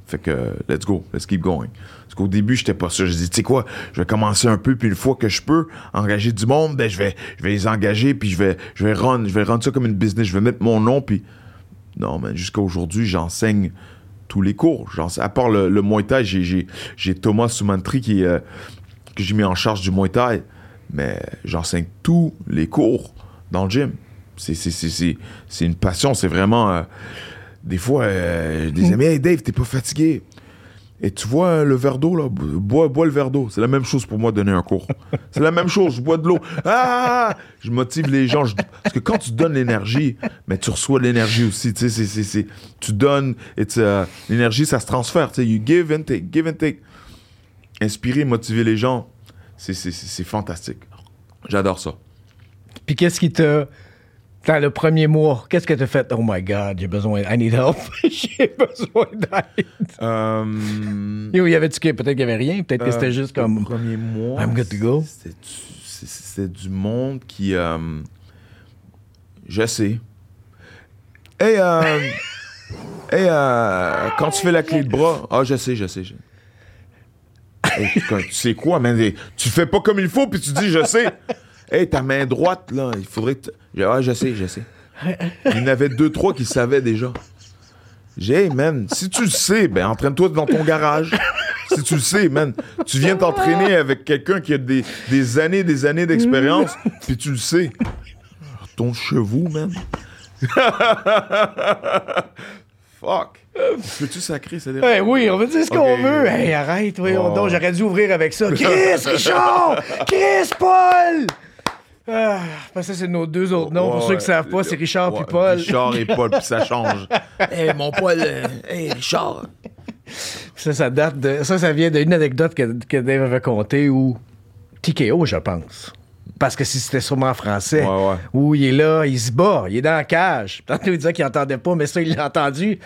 [SPEAKER 2] Fait que, let's go, let's keep going. Parce qu'au début, j'étais pas sûr. Je dis, tu sais quoi, je vais commencer un peu, puis une fois que je peux engager du monde, ben, je vais, je vais les engager, puis je vais, je vais run, je vais rendre ça comme une business. Je vais mettre mon nom, puis non, mais jusqu'à aujourd'hui, j'enseigne tous les cours. À part le, le Muay Thai, j'ai- Thomas Soumantri qui, euh, j'ai mis en charge du Muay Thai. Mais j'enseigne tous les cours dans le gym. C'est une passion. C'est vraiment... euh, des fois, euh, des amis, hey Dave, t'es pas fatigué. Et tu vois euh, le verre d'eau, là, bois, bois le verre d'eau. C'est la même chose pour moi, donner un cours. C'est la même chose, je bois de l'eau. Ah! Je motive les gens. je- parce que quand tu donnes l'énergie, mais tu reçois l'énergie aussi. Tu sais, c'est- c'est- c'est- tu donnes, et euh, l'énergie, ça se transfère. Tu sais, you give and take, give and take. Inspirer, motiver les gens, c'est- c'est fantastique. J'adore ça.
[SPEAKER 1] Puis qu'est-ce qui t'a. Dans le premier mois, qu'est-ce que t'as fait? Oh my God, j'ai besoin. I need help. j'ai besoin d'aide.
[SPEAKER 2] Euh,
[SPEAKER 1] Yo, y avait-tu que- peut-être qu'il y avait rien? Peut-être que
[SPEAKER 2] Euh,
[SPEAKER 1] c'était juste
[SPEAKER 2] le
[SPEAKER 1] comme.
[SPEAKER 2] premier mois.
[SPEAKER 1] I'm good to go.
[SPEAKER 2] C'était du- c'est- du monde qui. euh, je sais. Hey, euh, hey, euh, quand tu fais la clé de bras. Ah, je sais, je sais. je- Hey, tu, tu sais quoi, man? Tu fais pas comme il faut, puis tu dis, je sais. Hey, ta main droite, là, il faudrait que. tu- Ah, je sais, je sais. Il y en avait deux, trois qui savaient déjà. J'ai, hey, man, si tu le sais, ben entraîne-toi dans ton garage. Si tu le sais, man, tu viens t'entraîner avec quelqu'un qui a des, des années, des années d'expérience, puis tu le sais. Ton chevaux, man. Fuck. Peux-tu sacrer, ça
[SPEAKER 1] Eh oui, on veut dire ce qu'on veut. Hey, arrête, oui,
[SPEAKER 2] Oh.
[SPEAKER 1] donc j'aurais dû ouvrir avec ça. Chris, Richard! Chris, Paul! Ah, parce que ça, c'est nos deux autres noms. Pour
[SPEAKER 2] Ouais,
[SPEAKER 1] ceux qui savent
[SPEAKER 2] ouais.
[SPEAKER 1] pas, c'est Richard
[SPEAKER 2] Ouais,
[SPEAKER 1] puis Paul.
[SPEAKER 2] Richard et Paul, puis ça change. hey, mon Paul, euh, hey, Richard.
[SPEAKER 1] Ça, ça date de. Ça, ça vient d'une anecdote que, que Dave avait contée où. TKO, je pense. Parce que si c'était sûrement en français,
[SPEAKER 2] Ouais, ouais.
[SPEAKER 1] où il est là, il se bat, il est dans la cage. Tantôt, il disait qu'il entendait pas, mais ça, il l'a entendu.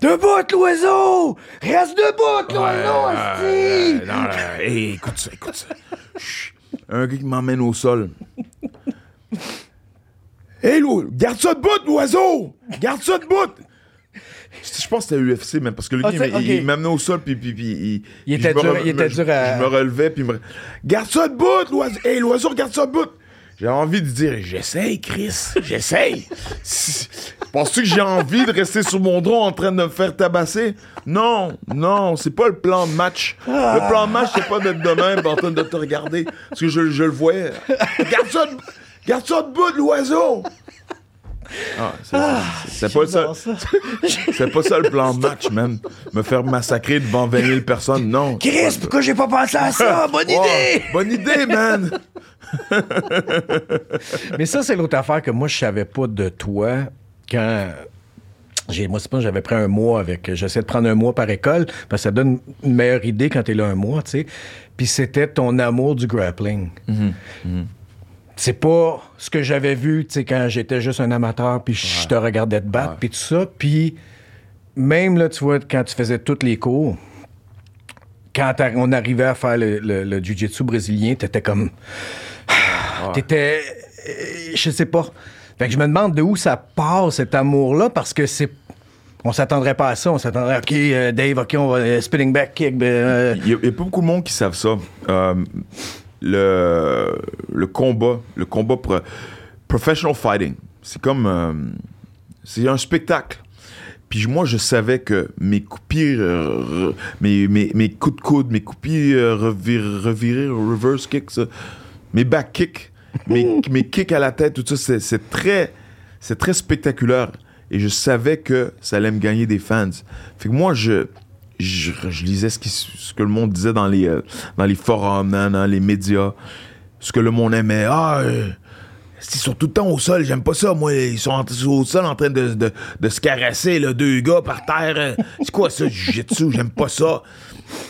[SPEAKER 1] Debout, l'oiseau! Reste debout, l'oiseau, esti!
[SPEAKER 2] Euh, non, là, hey, écoute ça, écoute ça. Chut. Un gars qui m'emmène au sol. Hé, l'o- garde ça de bout, l'oiseau! Garde ça de bout! Je pense que c'était UFC, même, parce que le
[SPEAKER 1] Ah,
[SPEAKER 2] gars, il, m'amenait au sol, puis, puis, puis il,
[SPEAKER 1] Il était
[SPEAKER 2] me
[SPEAKER 1] dur-
[SPEAKER 2] re-
[SPEAKER 1] il était
[SPEAKER 2] je-
[SPEAKER 1] dur à-
[SPEAKER 2] Je me relevais, puis il me... Garde ça de bout, l'oiseau! Hé, l'oiseau, garde ça de J'avais envie de dire, j'essaye, Chris, j'essaye. Penses-tu que j'ai envie de rester sur mon drone en train de me faire tabasser? Non, non, c'est pas le plan de match. Le plan de match, c'est pas d'être de même en train de te regarder. Parce que je, je le voyais. Garde ça de, garde ça de bout, l'oiseau! Ah, c'est pas ça.
[SPEAKER 1] J'adore ça.
[SPEAKER 2] C'est pas ça le plan match, man. Me faire massacrer devant 20 000 personnes, non.
[SPEAKER 1] Chris, pourquoi j'ai pas pensé à ça? Bonne
[SPEAKER 2] Oh,
[SPEAKER 1] idée!
[SPEAKER 2] bonne idée, man!
[SPEAKER 1] Mais ça, c'est l'autre affaire que moi, je savais pas de toi quand. J'ai, moi, c'est pas, j'avais pris un mois avec. J'essaie de prendre un mois par école parce que ça donne une meilleure idée quand t'es là un mois, tu sais. Puis c'était ton amour du grappling. C'est pas ce que j'avais vu, tu sais, quand j'étais juste un amateur, puis je te regardais te battre, puis tout ça. Puis même, là, tu vois, quand tu faisais tous les cours, quand on arrivait à faire le, le, le jiu-jitsu brésilien, t'étais comme. T'étais. euh, Je sais pas. Fait que je me demande de où ça part, cet amour-là, parce que c'est. On s'attendrait pas à ça. On s'attendrait, OK, euh, Dave, OK, on va euh, spinning back kick. ben, euh,
[SPEAKER 2] Il y, a pas beaucoup de monde qui savent ça. Le, le combat, le combat pro- professional fighting, c'est comme. c'est un spectacle. Puis moi, je savais que mes re- mes, mes, mes coups de coude, mes euh, revir- reverse kicks, mes back kicks, mes, mes kicks à la tête, tout ça, c'est- très, c'est très spectaculaire. Et je savais que ça allait me gagner des fans. Fait que moi, je, je, je lisais ce, qui, ce que le monde disait dans les, euh, dans les forums, dans les médias, ce que le monde aimait. Ah, euh, ils sont tout le temps au sol, j'aime pas ça. Moi, ils sont en- au sol en train de, de, de se caresser, là, deux gars par terre. C'est quoi ça, jujitsu? J'aime pas ça.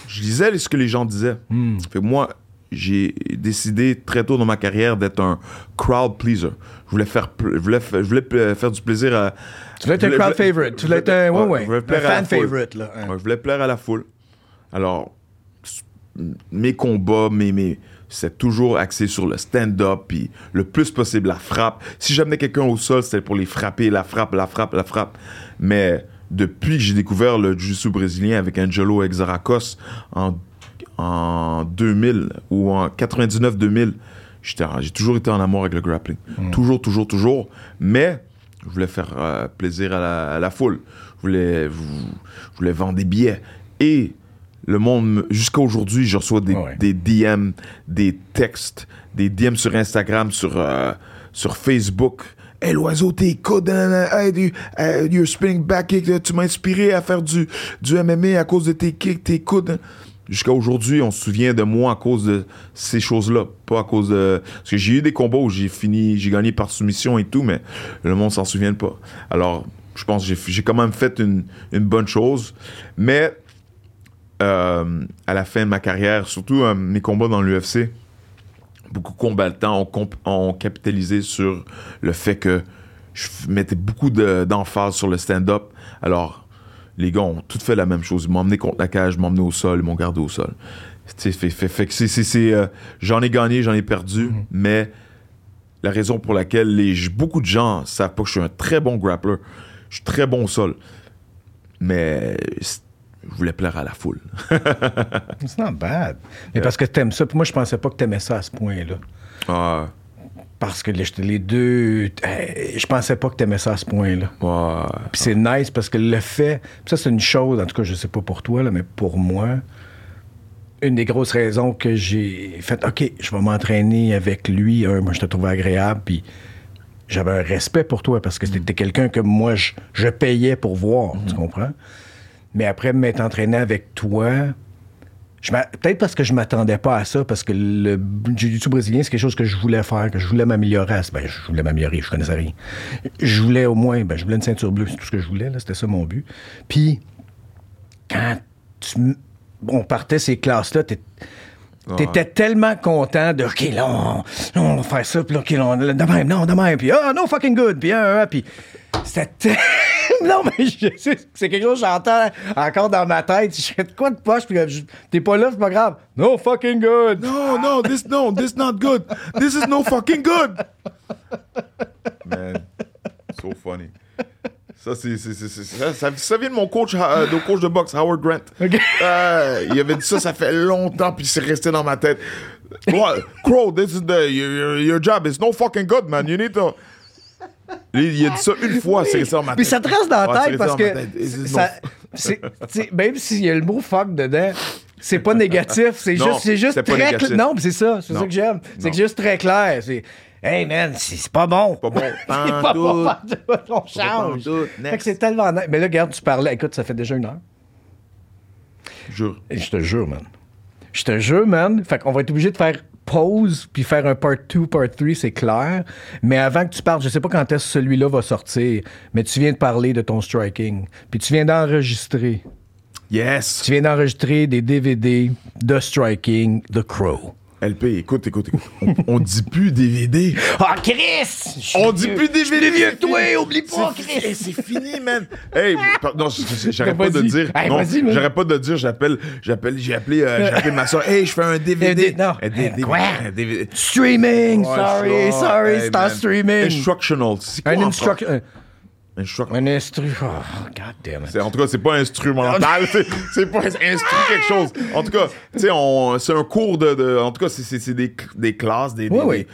[SPEAKER 2] Je lisais ce que les gens disaient. Fait que moi, j'ai décidé très tôt dans ma carrière d'être un crowd pleaser. Je voulais faire, je voulais, fa- je voulais pl- faire du plaisir à.
[SPEAKER 1] Tu voulais être un crowd favorite. Tu voulais être un- ouais, ouais, un fan favorite, là.
[SPEAKER 2] Ouais, je voulais plaire à la foule. Alors, mes combats, mes, mes, c'est toujours axé sur le stand-up, puis le plus possible la frappe. Si j'amenais quelqu'un au sol, c'était pour les frapper, la frappe, la frappe, la frappe. Mais depuis que j'ai découvert le jiu-jitsu brésilien avec Angelo Exaracos en, en 2000 ou en 99-2000, j'étais en- j'ai toujours été en amour avec le grappling. Toujours, toujours, toujours. Mais je voulais faire euh, plaisir à la, à la foule. Je voulais, je voulais vendre des billets. Et le monde, jusqu'à aujourd'hui, je reçois des,
[SPEAKER 1] Ouais.
[SPEAKER 2] des DM, des textes, des DM sur Instagram, sur, euh, sur Facebook. Hey, l'oiseau, tes coudes, nanana, hey, du, your spinning back kick, tu m'as inspiré à faire du, du MMA à cause de tes kicks, tes coudes. Jusqu'à aujourd'hui, on se souvient de moi à cause de ces choses-là, pas à cause de... Parce que j'ai eu des combats où j'ai fini, j'ai gagné par soumission et tout, mais le monde s'en souvient pas. Alors, je pense que j'ai- quand même fait une, bonne chose, mais euh, à la fin de ma carrière, surtout euh, mes combats dans l'UFC, beaucoup de combattants ont, capitalisé sur le fait que je mettais beaucoup de- d'emphase sur le stand-up. Alors, les gars ont tout fait la même chose. Ils m'ont emmené contre la cage, ils m'ont emmené au sol, ils m'ont gardé au sol. Fait, fait- fait que c'est- c'est- c'est, euh, j'en ai gagné, j'en ai perdu, mais la raison pour laquelle les, beaucoup de gens savent pas que je suis un très bon grappler. Je suis très bon au sol. Mais je voulais plaire à la foule.
[SPEAKER 1] It's not bad. Mais parce que t'aimes ça. Puis moi, je pensais pas que t'aimais ça à ce point-là.
[SPEAKER 2] Ah,
[SPEAKER 1] Parce que les, deux. je pensais pas que t'aimais ça à ce point-là.
[SPEAKER 2] ouais.
[SPEAKER 1] Puis c'est nice parce que le fait. ça, c'est une chose, en tout cas, je sais pas pour toi, là, mais pour moi, une des grosses raisons que j'ai fait, OK, je vais m'entraîner avec lui. Moi, je te trouvais agréable, puis j'avais un respect pour toi parce que c'était quelqu'un que moi, je, je payais pour voir. Tu comprends? Mais après m'être entraîné avec toi, peut-être parce que je m'attendais pas à ça, parce que le jiu-jitsu brésilien, c'est quelque chose que je voulais faire, que je voulais m'améliorer. Ben, je voulais m'améliorer, je connaissais rien. Je voulais au moins, ben, je voulais une ceinture bleue, c'est tout ce que je voulais, là, c'était ça mon but. Puis, quand tu on partait ces classes-là, T'étais tellement content de OK, là, on, on va faire ça, puis là, OK, là, on- de même, non, de même, puis ah, no fucking good, puis ah, puis c'était. non, mais je sais, c'est quelque chose que j'entends encore dans ma tête. Je fais de quoi de poche, puis je- t'es pas là, c'est pas grave. No fucking good.
[SPEAKER 2] No, no, this no, this not good. This is no fucking good. Man. Trop funny. Ça, c'est, c'est, c'est- c'est- ça, ça, ça vient de mon coach, euh, de coach de boxe, Howard Grant.
[SPEAKER 1] OK.
[SPEAKER 2] Euh, il avait dit ça, ça fait longtemps, puis c'est resté dans ma tête. What? Crow, this is the, your, your- your job is no fucking good, man. You need to... Il a dit ça une fois, c'est resté dans ma tête.
[SPEAKER 1] Puis ça te reste dans
[SPEAKER 2] Ouais,
[SPEAKER 1] la
[SPEAKER 2] c'est
[SPEAKER 1] tête parce que ça- c'est- même s'il y a le mot fuck dedans, c'est pas négatif, c'est juste, c'est très cl- Non, c'est ça, c'est ça que j'aime. C'est juste très clair. C'est Hey man, c'est pas bon.
[SPEAKER 2] Pas bon.
[SPEAKER 1] C'est pas bon. On change. Fait que c'est tellement. Mais là, regarde, tu parlais. Écoute, ça fait déjà une heure.
[SPEAKER 2] Jure.
[SPEAKER 1] Et je te jure, man. Je te jure, man. Fait qu'on va être obligé de faire pause puis faire un part 2, part 3, c'est clair. Mais avant que tu parles, je sais pas quand est-ce que celui-là va sortir, mais tu viens de parler de ton striking. Puis tu viens d'enregistrer.
[SPEAKER 2] Yes.
[SPEAKER 1] Tu viens d'enregistrer des DVD de striking The Crow.
[SPEAKER 2] LP, écoute, écoute, écoute. On, on dit plus DVD.
[SPEAKER 1] Ah, Chris! Je suis
[SPEAKER 2] On dit
[SPEAKER 1] vieux.
[SPEAKER 2] plus DVD.
[SPEAKER 1] Je suis vieux toi, oublie pas, Chris!
[SPEAKER 2] hey, C'est fini, man. Hey, non, j'arrête pas de dire.
[SPEAKER 1] Hey,
[SPEAKER 2] non,
[SPEAKER 1] vas-y, man.
[SPEAKER 2] j'arrête pas de dire. J'appelle, j'appelle, j'ai appelé, euh, j'ai appelé ma soeur. Hey, je fais un DVD.
[SPEAKER 1] Non.
[SPEAKER 2] Un DVD.
[SPEAKER 1] Quoi?
[SPEAKER 2] Un DVD.
[SPEAKER 1] Streaming! Sorry, sorry,
[SPEAKER 2] hey,
[SPEAKER 1] c'est
[SPEAKER 2] man.
[SPEAKER 1] streaming.
[SPEAKER 2] Instructional.
[SPEAKER 1] Un instruction.
[SPEAKER 2] Français? Instruct-
[SPEAKER 1] Un instru. Oh, god damn it.
[SPEAKER 2] En tout cas, c'est pas instrumental, c'est- pas instru quelque chose. En tout cas, on- c'est un cours de, de- En tout cas, c'est- des, des classes, des. des-
[SPEAKER 1] Oui, oui.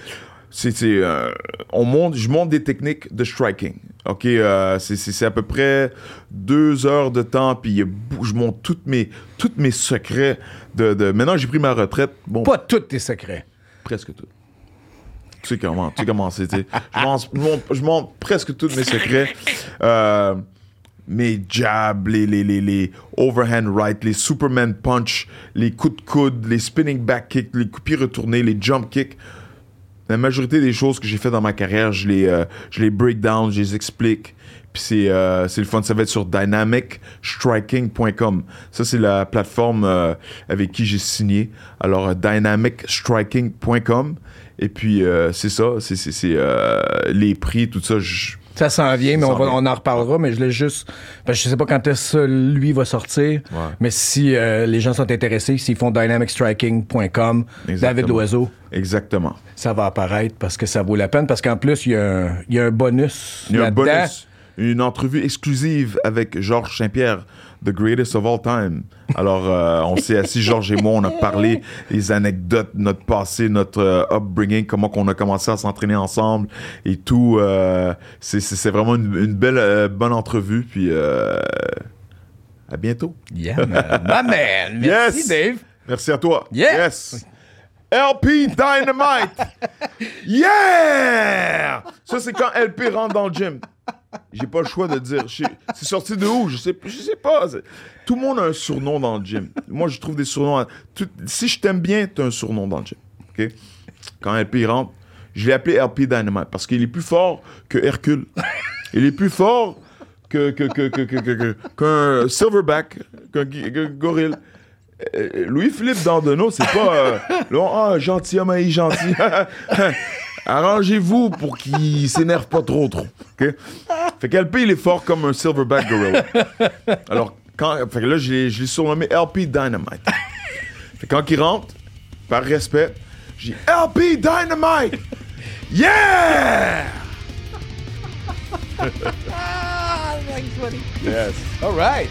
[SPEAKER 2] euh, on monte, je monte des techniques de striking. Ok, euh, c'est, à peu près deux heures de temps, puis je monte toutes mes, toutes mes secrets de, de- Maintenant, j'ai pris ma retraite. Bon,
[SPEAKER 1] Pas tous tes secrets.
[SPEAKER 2] presque tout. Tu sais comment, tu sais comment c'est. Je monte presque tous mes secrets. Euh, mes jabs, les, les, les, overhand right, les Superman punch, les coups de coude, les spinning back kicks, les pied retournés, les jump kicks. La majorité des choses que j'ai fait dans ma carrière, je les, euh, je les break down, je les explique. Puis c'est, euh, le fun. Ça va être sur dynamicstriking.com. Ça, c'est la plateforme euh, avec qui j'ai signé. Alors, euh, dynamicstriking.com. Et puis, euh, c'est ça. C'est, euh, les prix, tout ça. je-
[SPEAKER 1] Ça s'en vient, mais on, va, on en reparlera. Mais je l'ai juste. Parce que je sais pas quand est-ce que lui va sortir.
[SPEAKER 2] Ouais.
[SPEAKER 1] Mais si euh, les gens sont intéressés, s'ils font dynamicstriking.com, David. Loiseau,
[SPEAKER 2] Exactement.
[SPEAKER 1] ça va apparaître parce que ça vaut la peine. Parce qu'en plus, il y, a un- il y a un bonus.
[SPEAKER 2] Il y a un bonus. Une entrevue exclusive avec Georges Saint-Pierre, The Greatest of All Time. Alors, euh, on s'est assis, Georges et moi, on a parlé des anecdotes, notre passé, notre euh, upbringing, comment qu'on a commencé à s'entraîner ensemble et tout. euh, c'est- vraiment une, une belle, bonne entrevue. Puis, à bientôt.
[SPEAKER 1] Yeah, man. My man. Merci,
[SPEAKER 2] Yes.
[SPEAKER 1] Dave.
[SPEAKER 2] Merci à toi.
[SPEAKER 1] Yes.
[SPEAKER 2] LP Dynamite. yeah! Ça, c'est quand LP rentre dans le gym. J'ai pas le choix de dire. C'est sorti de où? Je sais, sais pas. Tout le monde a un surnom dans le gym. Moi, je trouve des surnoms. si je t'aime bien, t'as un surnom dans le gym. OK? Quand LP rentre, je l'ai appelé LP Dynamite parce qu'il est plus fort que Hercule. Il est plus fort que, que, que, que, que, qu'un silverback, qu'un qu'un gorille. Euh, Louis-Philippe Dandonneau, c'est pas euh, là, ah, gentilhomme, il est gentil. Arrangez-vous pour qu'il s'énerve pas trop trop. OK? Fait qu'LP, il est fort comme un silverback gorilla. Alors, quand, fait que là, je l'ai surnommé LP Dynamite. Fait que quand il rentre, par respect, j'ai LP Dynamite! Yeah!
[SPEAKER 1] Ah, thanks, buddy.
[SPEAKER 2] Yes.
[SPEAKER 1] All right.